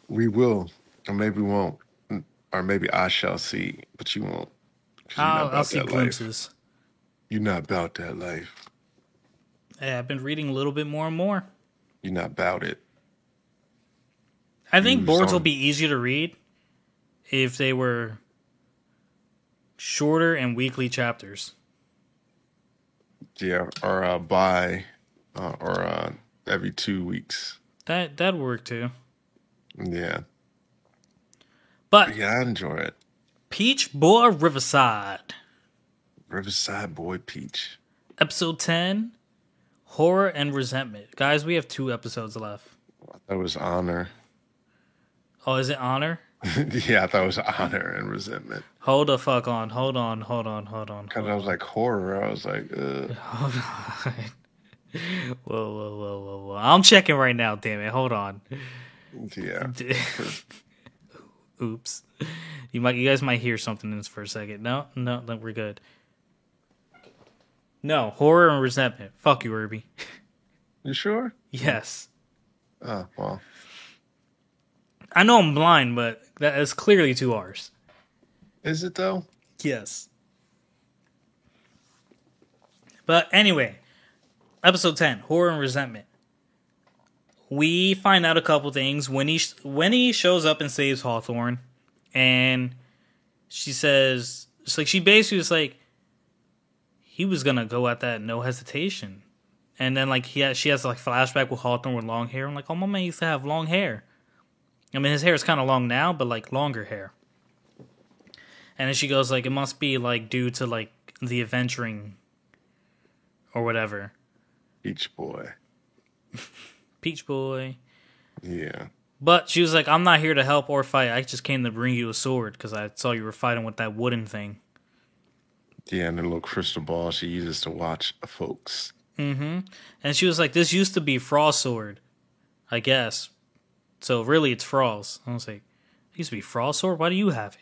[SPEAKER 1] we will, or maybe we won't, or maybe I shall see, but you won't. you're not
[SPEAKER 2] I'll, I'll see
[SPEAKER 1] that life.
[SPEAKER 2] glimpses.
[SPEAKER 1] You're not about that life.
[SPEAKER 2] Hey, I've been reading a little bit more and more.
[SPEAKER 1] You're not about it.
[SPEAKER 2] I think boards will be easier to read if they were shorter and weekly chapters.
[SPEAKER 1] Yeah, or uh, by, uh, or uh, every two weeks.
[SPEAKER 2] That that'd work too.
[SPEAKER 1] Yeah,
[SPEAKER 2] But
[SPEAKER 1] yeah, I enjoy it.
[SPEAKER 2] Peach Boy Riverside,
[SPEAKER 1] Riverside Boy Peach.
[SPEAKER 2] episode ten, horror and resentment. Guys, we have two episodes left.
[SPEAKER 1] That was honor.
[SPEAKER 2] Oh, is it honor?
[SPEAKER 1] yeah, I thought it was honor and resentment.
[SPEAKER 2] Hold the fuck on. Hold on. Hold on. Hold on.
[SPEAKER 1] Because I was like horror. I was like, uh,
[SPEAKER 2] Hold on. Whoa, whoa, whoa, whoa, whoa. I'm checking right now, damn it. Hold on.
[SPEAKER 1] yeah.
[SPEAKER 2] Oops. You might you guys might hear something in this for a second. No, no, no, we're good. No, horror and resentment. Fuck you, Irby.
[SPEAKER 1] You sure?
[SPEAKER 2] Yes.
[SPEAKER 1] Oh well.
[SPEAKER 2] I know I'm blind, but that is clearly two R's.
[SPEAKER 1] Is it though?
[SPEAKER 2] Yes. But anyway, episode 10, horror and resentment. We find out a couple things. when he when he shows up and saves Hawthorne and she says it's like she basically was like he was gonna go at that no hesitation. And then like he has, she has like flashback with Hawthorne with long hair. I'm like, oh my man used to have long hair. I mean his hair is kinda long now, but like longer hair. And then she goes like it must be like due to like the adventuring or whatever.
[SPEAKER 1] Peach boy.
[SPEAKER 2] Peach boy.
[SPEAKER 1] Yeah.
[SPEAKER 2] But she was like, I'm not here to help or fight. I just came to bring you a sword because I saw you were fighting with that wooden thing.
[SPEAKER 1] Yeah, and the little crystal ball she uses to watch folks. Mm-hmm.
[SPEAKER 2] And she was like, This used to be Frost sword, I guess. So really it's Frost. I was like, It used to be Frost sword? Why do you have it?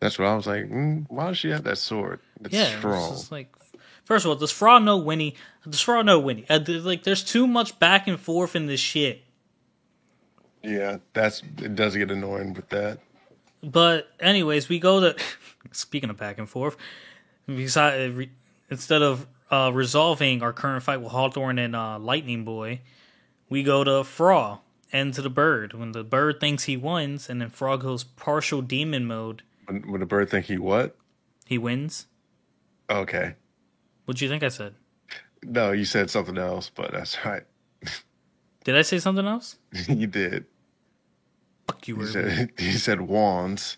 [SPEAKER 1] That's what I was like. Mm, why does she have that sword? It's
[SPEAKER 2] Yeah.
[SPEAKER 1] Strong.
[SPEAKER 2] just like First of all, does Frog know Winnie? Does Frog know Winnie? Uh, like, there's too much back and forth in this shit.
[SPEAKER 1] Yeah, that's it. Does get annoying with that.
[SPEAKER 2] But anyways, we go to. speaking of back and forth, beside, instead of uh, resolving our current fight with Hawthorne and uh, Lightning Boy, we go to Frog and to the bird. When the bird thinks he wins, and then Frog goes partial demon mode,
[SPEAKER 1] When, when the bird think he what?
[SPEAKER 2] he wins.
[SPEAKER 1] Okay.
[SPEAKER 2] What'd you think I said?
[SPEAKER 1] No, you said something else, but that's right.
[SPEAKER 2] Did I say something else?
[SPEAKER 1] you did.
[SPEAKER 2] Fuck you,
[SPEAKER 1] You
[SPEAKER 2] Irvin.
[SPEAKER 1] said you said wands.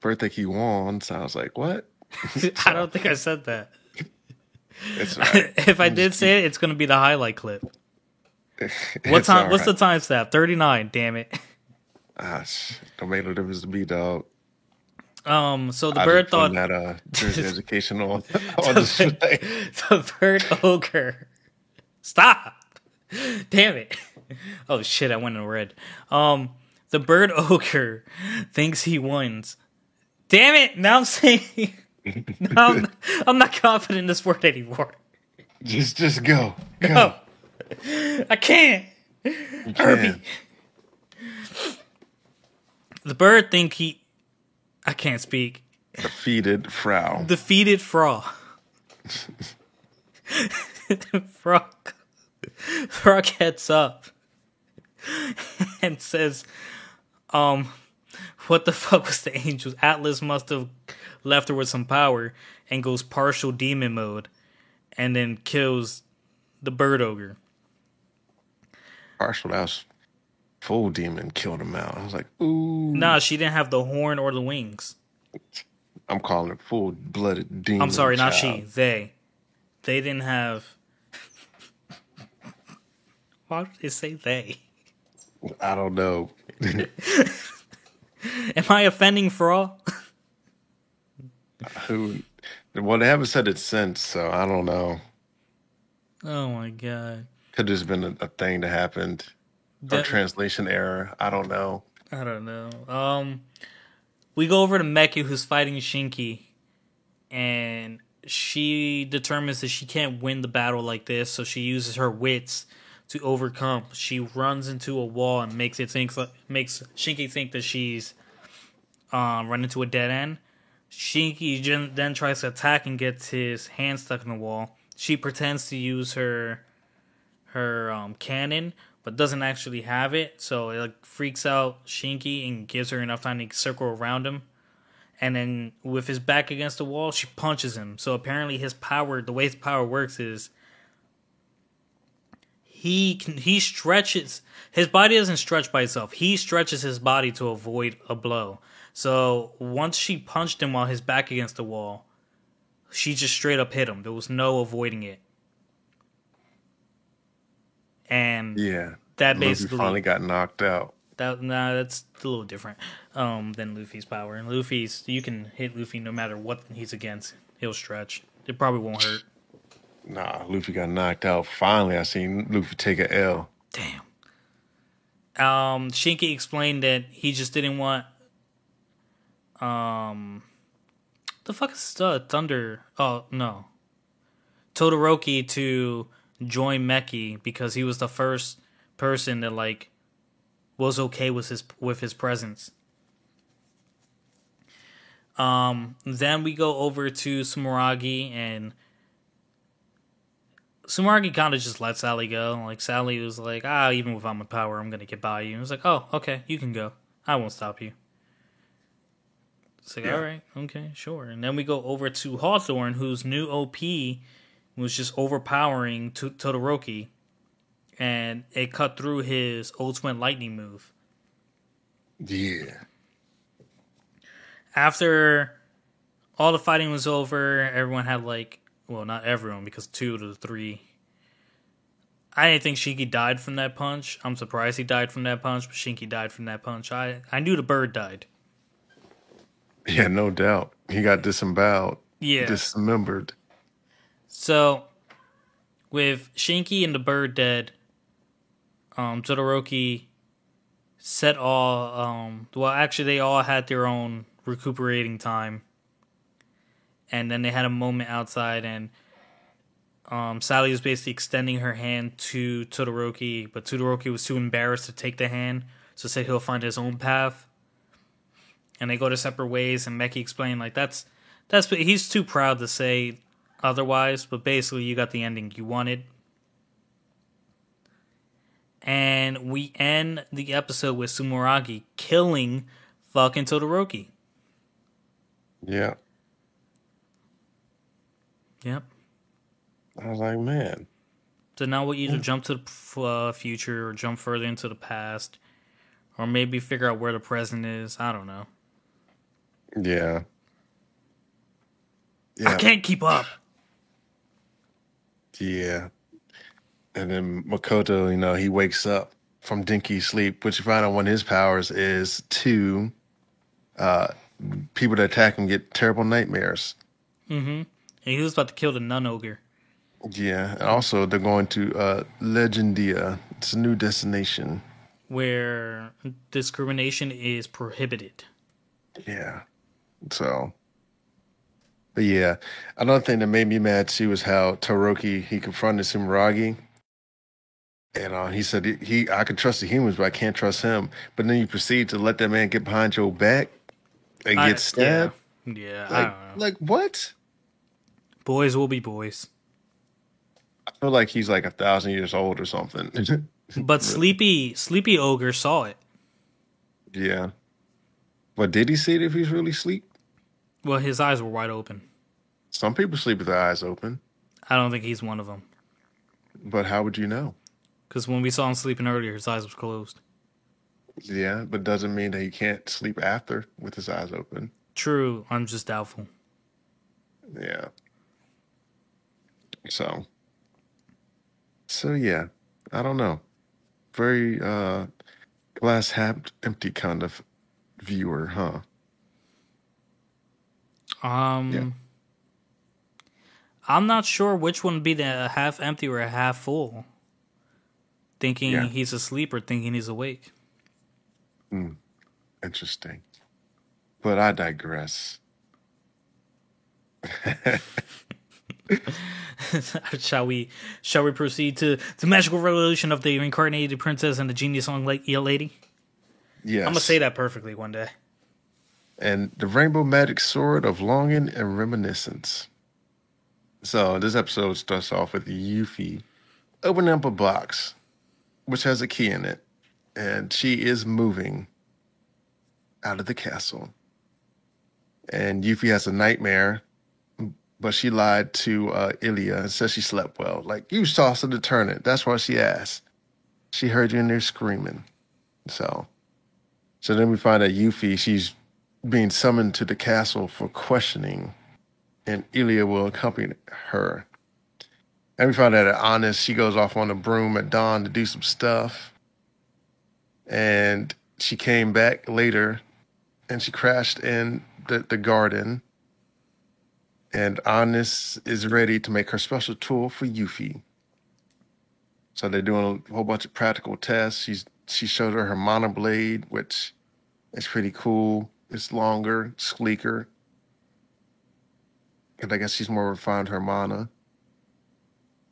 [SPEAKER 1] Think he wands. I was like, what?
[SPEAKER 2] I don't think I said that.
[SPEAKER 1] Right.
[SPEAKER 2] if I did say it, it's gonna be the highlight clip. What time?
[SPEAKER 1] all
[SPEAKER 2] What's the
[SPEAKER 1] right.
[SPEAKER 2] time stamp? Thirty nine. Damn it.
[SPEAKER 1] Ah, sh- don't make no difference to me, dog.
[SPEAKER 2] Um. So the
[SPEAKER 1] I
[SPEAKER 2] bird thought
[SPEAKER 1] that uh Jersey education on on
[SPEAKER 2] the bird ogre. Stop. Damn it. Oh shit! I went in red. Um. The bird ogre thinks he wins. Damn it! Now I'm saying. now I'm, I'm not confident in this word anymore.
[SPEAKER 1] Just just go. Go.
[SPEAKER 2] Oh, I can't.
[SPEAKER 1] You
[SPEAKER 2] Irby.
[SPEAKER 1] can.
[SPEAKER 2] The bird think he. I can't speak.
[SPEAKER 1] Defeated Frau.
[SPEAKER 2] Defeated Frau. Frog. Frog heads up and says, "Um, what the fuck was the angels? Atlas must have left her with some power." And goes partial demon mode, and then kills the bird ogre.
[SPEAKER 1] Partial that was full demon killed him out. I was like, ooh.
[SPEAKER 2] Nah, she didn't have the horn or the wings.
[SPEAKER 1] I'm calling it full blooded demon.
[SPEAKER 2] I'm sorry, not she. They. They didn't have. Why did it say they?
[SPEAKER 1] I don't know.
[SPEAKER 2] Am I offending Frog?
[SPEAKER 1] Who? Well, they haven't said it since, so I don't know.
[SPEAKER 2] Oh my god.
[SPEAKER 1] Could have just been a, a thing that happened. Or
[SPEAKER 2] That-
[SPEAKER 1] translation error. I don't know.
[SPEAKER 2] I don't know. Um, we go over to Meki, who's fighting Shinki, and she determines that she can't win the battle like this, so she uses her wits to overcome. She runs into a wall and makes it think makes Shinki think that she's um run into a dead end. Shinki then tries to attack and gets his hand stuck in the wall. She pretends to use her her um, cannon, but doesn't actually have it. So it like freaks out Shinki and gives her enough time to circle around him. And then with his back against the wall, she punches him. So apparently his power, the way his power works is he can he stretches his body doesn't stretch by itself. He stretches his body to avoid a blow. So once she punched him while his back against the wall, she just straight up hit him. There was no avoiding it. And
[SPEAKER 1] Yeah.
[SPEAKER 2] that basically Luffy
[SPEAKER 1] finally got knocked out.
[SPEAKER 2] that nah, that's a little different um, than Luffy's power. And Luffy's you can hit Luffy no matter what he's against. He'll stretch. It probably won't hurt.
[SPEAKER 1] Nah, Luffy got knocked out. Finally, I seen Luffy take a L.
[SPEAKER 2] Damn. Um, Shinki explained that he just didn't want. Um, the fuck is uh, Thunder? Oh no, Todoroki to join Meki because he was the first person that like was okay with his with his presence. Um, then we go over to Sumeragi and Sumeragi kind of just let Sally go. Like Sally was like, "Ah, even without my power, I'm gonna get by you." And like, "Oh, okay, you can go. I won't stop you." It's like,
[SPEAKER 1] Yeah.
[SPEAKER 2] all right, okay, sure. And then we go over to Hawthorne, whose new OP was just overpowering to Todoroki, and it cut through his ultimate lightning move.
[SPEAKER 1] Yeah.
[SPEAKER 2] After all the fighting was over, everyone had like, well, not everyone because two to the three. I didn't think Shinki died from that punch. I'm surprised he died from that punch, but Shinki died from that punch. I I knew the bird died.
[SPEAKER 1] Yeah, no doubt. He got disemboweled,
[SPEAKER 2] Yeah.
[SPEAKER 1] dismembered.
[SPEAKER 2] So, with Shinki and the bird dead, um, Todoroki set all. Um, well, actually, they all had their own recuperating time, and then they had a moment outside, and um, Sally was basically extending her hand to Todoroki, but Todoroki was too embarrassed to take the hand, so said he'll find his own path. And they go to separate ways, and Meki explained like that's that's he's too proud to say otherwise, but basically you got the ending you wanted. And we end the episode with Sumeragi killing fucking Todoroki.
[SPEAKER 1] Yeah.
[SPEAKER 2] Yep.
[SPEAKER 1] I was like, man.
[SPEAKER 2] So now we'll either jump to the uh, future or jump further into the past, or maybe figure out where the present is. I don't know.
[SPEAKER 1] Yeah. Yeah.
[SPEAKER 2] I can't keep up.
[SPEAKER 1] Yeah. And then Makoto, you know, he wakes up from dinky sleep, which you find out one of his powers is to uh, people that attack him get terrible nightmares.
[SPEAKER 2] Mm-hmm. And he was about to kill the nun ogre.
[SPEAKER 1] Yeah. And also, they're going to uh, Legendia. It's a new destination.
[SPEAKER 2] Where discrimination is prohibited.
[SPEAKER 1] Yeah. So yeah, another thing that made me mad too was how Todoroki he confronted Sumeragi, and uh, he said he, he I can trust the humans, but I can't trust him. But then you proceed to let that man get behind your back and
[SPEAKER 2] I-
[SPEAKER 1] get stabbed.
[SPEAKER 2] Yeah, yeah I
[SPEAKER 1] Like,
[SPEAKER 2] don't know.
[SPEAKER 1] like what?
[SPEAKER 2] Boys will be boys.
[SPEAKER 1] I feel like he's like a thousand years old or something.
[SPEAKER 2] But Sleepy Sleepy Ogre saw it.
[SPEAKER 1] yeah. But did he see it if he's really asleep?
[SPEAKER 2] Well, his eyes were wide open.
[SPEAKER 1] Some people sleep with their eyes open,
[SPEAKER 2] I don't think he's one of them.
[SPEAKER 1] but how would you know?
[SPEAKER 2] Because when we saw him sleeping earlier, his eyes was closed.
[SPEAKER 1] Yeah, but doesn't mean that he can't sleep after with his eyes open.
[SPEAKER 2] True, I'm just doubtful.
[SPEAKER 1] Yeah. So. So yeah, I don't know. Very uh glass half empty kind of viewer, huh?
[SPEAKER 2] Um,
[SPEAKER 1] Yeah.
[SPEAKER 2] I'm not sure which one would be the half empty or a half full. Thinking
[SPEAKER 1] Yeah.
[SPEAKER 2] he's asleep or thinking he's awake.
[SPEAKER 1] Interesting. But I digress.
[SPEAKER 2] shall we? Shall we proceed to the magical revolution of the reincarnated princess and the genius song like lady?
[SPEAKER 1] Yes.
[SPEAKER 2] I'm gonna say that perfectly one day.
[SPEAKER 1] And the rainbow magic sword of longing and reminiscence. So this episode starts off with Yuffie opening up a box, which has a key in it, and she is moving out of the castle. And Yuffie has a nightmare, but she lied to uh, Ilya and said she slept well. Like you saw her to. That's why she asked. She heard you in there screaming. So, so then we find out Yuffie, she's being summoned to the castle for questioning, and Ilya will accompany her. And we find out that Anis, she goes off on a broom at dawn to do some stuff. And she came back later and she crashed in the, the garden. And Anis is ready to make her special tool for Yuffie. So they're doing a whole bunch of practical tests. She's she showed her her mana blade, which is pretty cool. It's longer, sleeker. And I guess she's more refined her mana.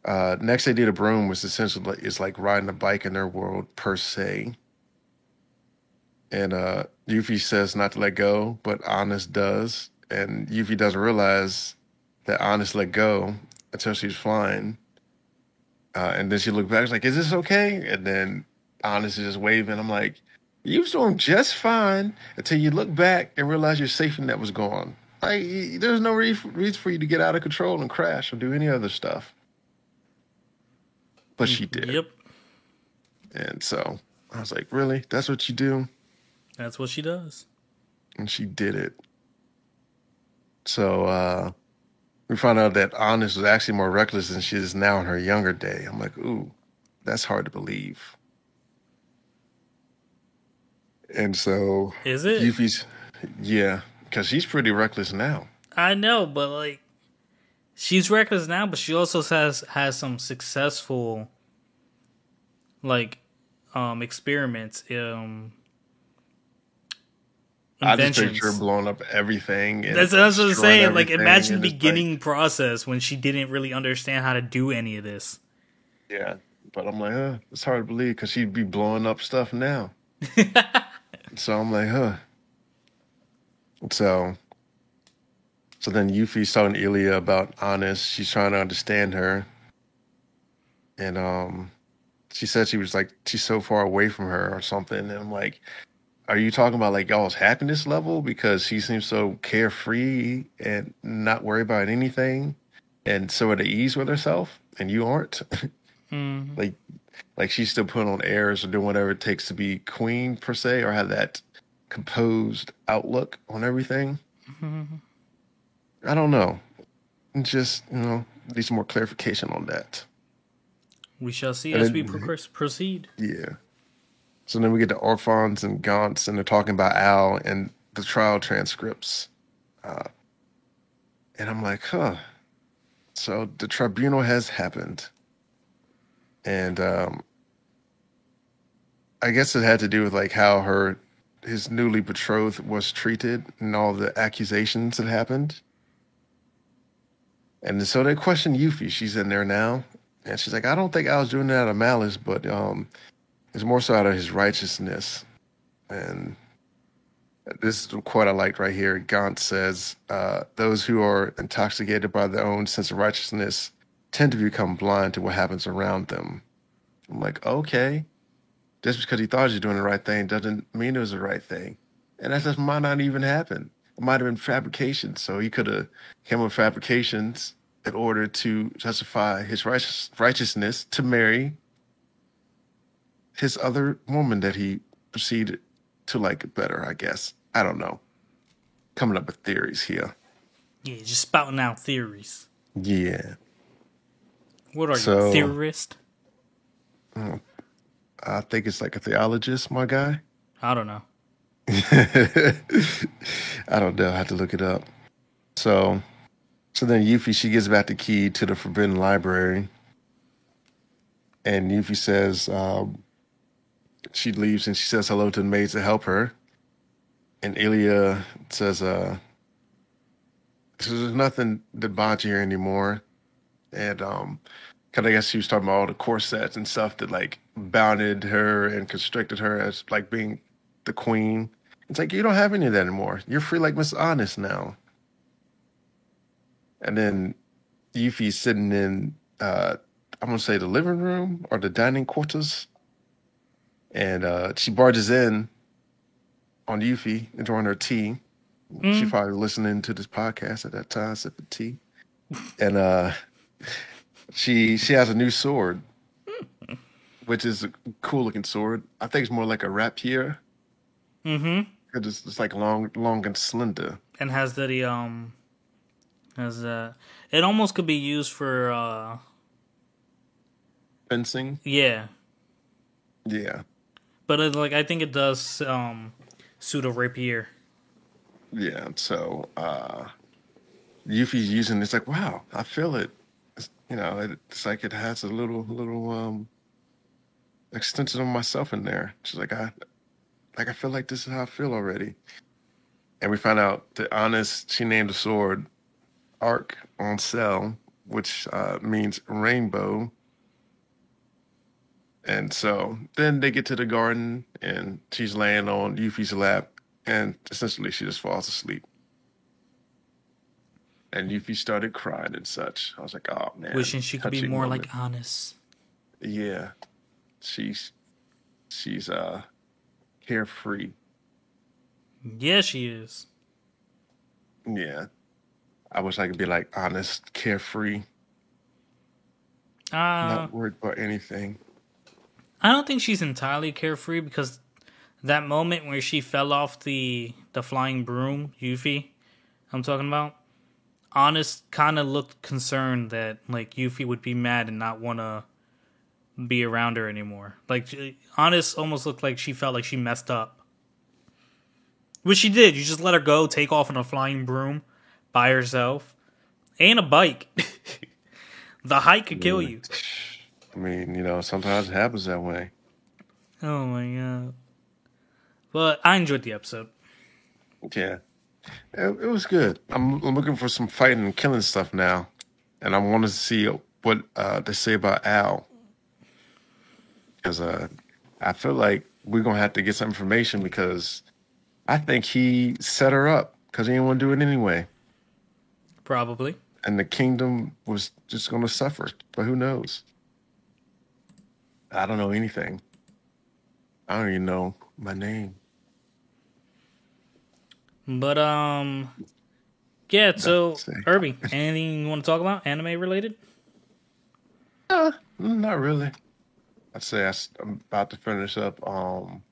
[SPEAKER 1] Uh, next, they did a broom, which essentially is like riding a bike in their world per se. And uh, Yuffie says not to let go, but Anis does. And Yuffie doesn't realize that Anis let go until she's flying. Uh, and then she looked back, she's like, "Is this okay?" And then Anis is just waving. I'm like, "You was doing just fine until you look back and realize your safety net was gone. Like, there's no re- reason for you to get out of control and crash or do any other stuff." But she did,
[SPEAKER 2] Yep,
[SPEAKER 1] and so I was like, "Really? That's what you do?"
[SPEAKER 2] that's what she does.
[SPEAKER 1] and she did it. So uh, we found out that Anis was actually more reckless than she is now in her younger day. I'm like, ooh, that's hard to believe. And so
[SPEAKER 2] Is it?
[SPEAKER 1] Yuffie's, yeah, because she's pretty reckless now.
[SPEAKER 2] I know, but like, she's reckless now, but she also has has some successful, like, um, experiments. Um,
[SPEAKER 1] I just
[SPEAKER 2] inventions.
[SPEAKER 1] picture blowing up everything. and
[SPEAKER 2] That's, that's what I'm saying. Like, imagine the
[SPEAKER 1] it's like-
[SPEAKER 2] beginning process when she didn't really understand how to do any of this.
[SPEAKER 1] yeah, but I'm like, huh, it's hard to believe because she'd be blowing up stuff now. so I'm like, huh. So, so then Yuffie's telling Ilya about Anis. She's trying to understand her, and um, she said she was like she's so far away from her or something. And I'm like, are you talking about like y'all's happiness level because she seems so carefree and not worried about anything, and so at ease with herself, and you aren't?
[SPEAKER 2] Mm.
[SPEAKER 1] like like she's still putting on airs or doing whatever it takes to be queen per se or have that composed outlook on everything. I don't know. Just you know need some more clarification on that.
[SPEAKER 2] We shall see
[SPEAKER 1] And
[SPEAKER 2] as
[SPEAKER 1] then-
[SPEAKER 2] we pro- proceed.
[SPEAKER 1] yeah. So then we get to orphans and Grantz and they're talking about al and the trial transcripts. Uh, and i'm like huh. So the tribunal has happened and um I guess it had to do with like how her his newly betrothed was treated and all the accusations that happened. And so they questioned Yuffie. She's in there now. And she's like, I don't think I was doing that out of malice, but um it's more so out of his righteousness. And this is quote I liked right here. Grantz says, uh, those who are intoxicated by their own sense of righteousness tend to become blind to what happens around them. I'm like, okay. Just because he thought he was doing the right thing doesn't mean it was the right thing. And that just might not even happen. It might have been fabrication. So he could have came up with fabrications in order to justify his righteous, righteousness to marry his other woman that he proceeded to like better, I guess. I don't know. Coming up with theories here.
[SPEAKER 2] Yeah, just spouting out theories.
[SPEAKER 1] Yeah.
[SPEAKER 2] What are
[SPEAKER 1] So-
[SPEAKER 2] you, theorist?
[SPEAKER 1] I think it's like a theologist, my guy.
[SPEAKER 2] I don't know.
[SPEAKER 1] I don't know. I have to look it up. So, so then Yuffie she gives back the key to the Forbidden Library, and Yuffie says um, she leaves and she says hello to the maids to help her, and Ilya says, "Uh, so there's nothing that bonds you here anymore," and um, because I guess she was talking about all the corsets and stuff that like bounded her and constricted her as like being the queen. It's like you don't have any of that anymore. You're free like Miss Anis now. And then Yuffie's sitting in uh I'm gonna say the living room or the dining quarters. And uh she barges in on Yuffie enjoying her tea. She's probably listening to this podcast at that time, sipping tea. And uh she she has a new sword, which is a cool looking sword. I think it's more like a rapier.
[SPEAKER 2] Mm-hmm.
[SPEAKER 1] It's, it's like long, long and slender.
[SPEAKER 2] And has the um has uh it almost could be used for uh
[SPEAKER 1] Fencing,
[SPEAKER 2] yeah.
[SPEAKER 1] yeah,
[SPEAKER 2] But it, like I think it does um suit a rapier.
[SPEAKER 1] yeah. So, uh, Yuffie's using. It's like, wow, I feel it. You know, it, it's like it has a little, little um extension of myself in there. She's like, I, like I feel like this is how I feel already. And we find out that Anis, she named the sword Arc on Cell, which uh, means rainbow. And so then they get to the garden and she's laying on Yuffie's lap and essentially she just falls asleep. And Yuffie started crying and such. I was like, oh man.
[SPEAKER 2] Wishing she could be more
[SPEAKER 1] moment.
[SPEAKER 2] like Anis.
[SPEAKER 1] Yeah. She's she's uh carefree.
[SPEAKER 2] Yeah, she is.
[SPEAKER 1] Yeah. I wish I could be like Anis, carefree,
[SPEAKER 2] Uh
[SPEAKER 1] not worried about anything.
[SPEAKER 2] I don't think she's entirely carefree because that moment where she fell off the the flying broom, Yuffie, I'm talking about, Anis kind of looked concerned that like Yuffie would be mad and not want to be around her anymore. Like Anis almost looked like she felt like she messed up. Which she did. You just let her go, take off on a flying broom by herself. And a bike. the hike could kill you.
[SPEAKER 1] I mean, you know, sometimes it happens that way.
[SPEAKER 2] Oh my god. But I enjoyed the episode.
[SPEAKER 1] Yeah, it, it was good. I'm, I'm looking for some fighting and killing stuff now, and I want to see what uh, they say about Al because uh, I feel like we're gonna have to get some information because I think he set her up because he didn't want to do it anyway,
[SPEAKER 2] Probably.
[SPEAKER 1] and the kingdom was just gonna suffer. But who knows? I don't know anything. I don't even know my name.
[SPEAKER 2] But um, yeah. So. Irby, anything you want to talk about anime related?
[SPEAKER 1] Uh, not really. I'd say I, am about to finish up. Um,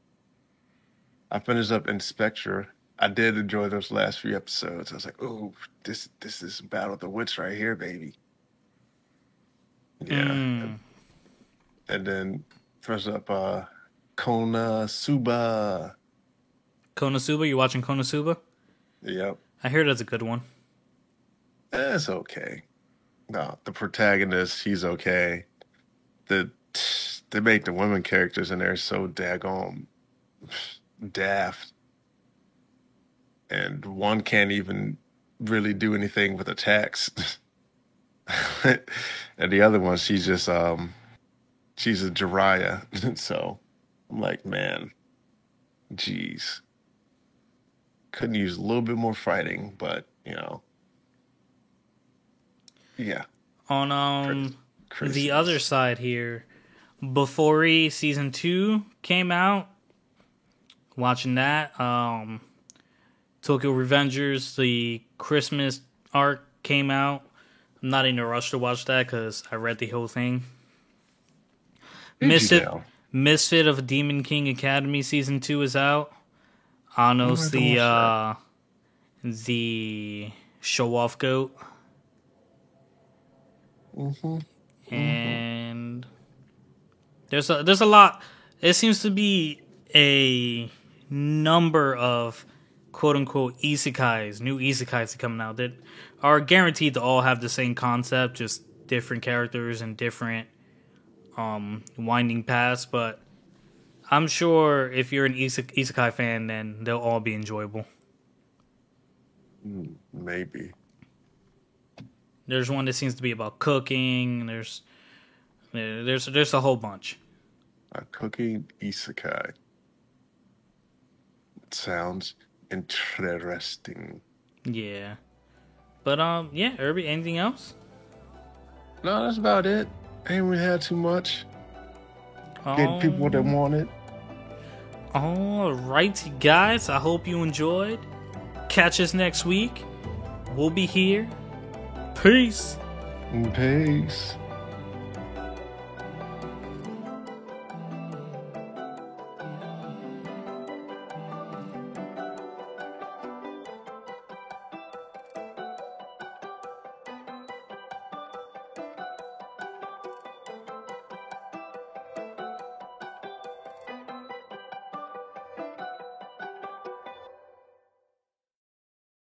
[SPEAKER 1] I finished up Inspector. I did enjoy those last few episodes. I was like, "Oh, this this is Battle of the Wits right here, baby." Yeah,
[SPEAKER 2] Mm.
[SPEAKER 1] and then finished up uh, Konosuba.
[SPEAKER 2] Kona Suba, you watching Konosuba?
[SPEAKER 1] Yep,
[SPEAKER 2] I hear that's a good one.
[SPEAKER 1] it's okay. No, the protagonist, he's okay. The they make the women characters in there so daggone daft. And one can't even really do anything with attacks. and the other one, she's just um she's a Jiraiya. And so I'm like, man, jeez. Couldn't use a little bit more fighting, but you know. Yeah.
[SPEAKER 2] On um the other side here, before season two came out, watching that. Um, Tokyo Revengers, the Christmas arc came out. I'm not in a rush to watch that because I read the whole thing.
[SPEAKER 1] Did
[SPEAKER 2] Misfit. Misfit of Demon King Academy season two is out. Anos the uh the show off goat.
[SPEAKER 1] Mhm.
[SPEAKER 2] and there's a there's a lot. It seems to be a number of quote unquote isekais, new isekais are coming out that are guaranteed to all have the same concept, just different characters and different um winding paths. But I'm sure if you're an isek- isekai fan, then they'll all be enjoyable.
[SPEAKER 1] Maybe.
[SPEAKER 2] There's one that seems to be about cooking. There's there's there's a whole bunch.
[SPEAKER 1] A cooking isekai. It sounds interesting.
[SPEAKER 2] Yeah. But um yeah, Irby, anything else?
[SPEAKER 1] No, that's about it. Ain't really had too much. Getting people what they
[SPEAKER 2] Um,
[SPEAKER 1] wanted.
[SPEAKER 2] All righty, guys. I hope you enjoyed. Catch us next week. We'll be here. Peace.
[SPEAKER 1] Peace.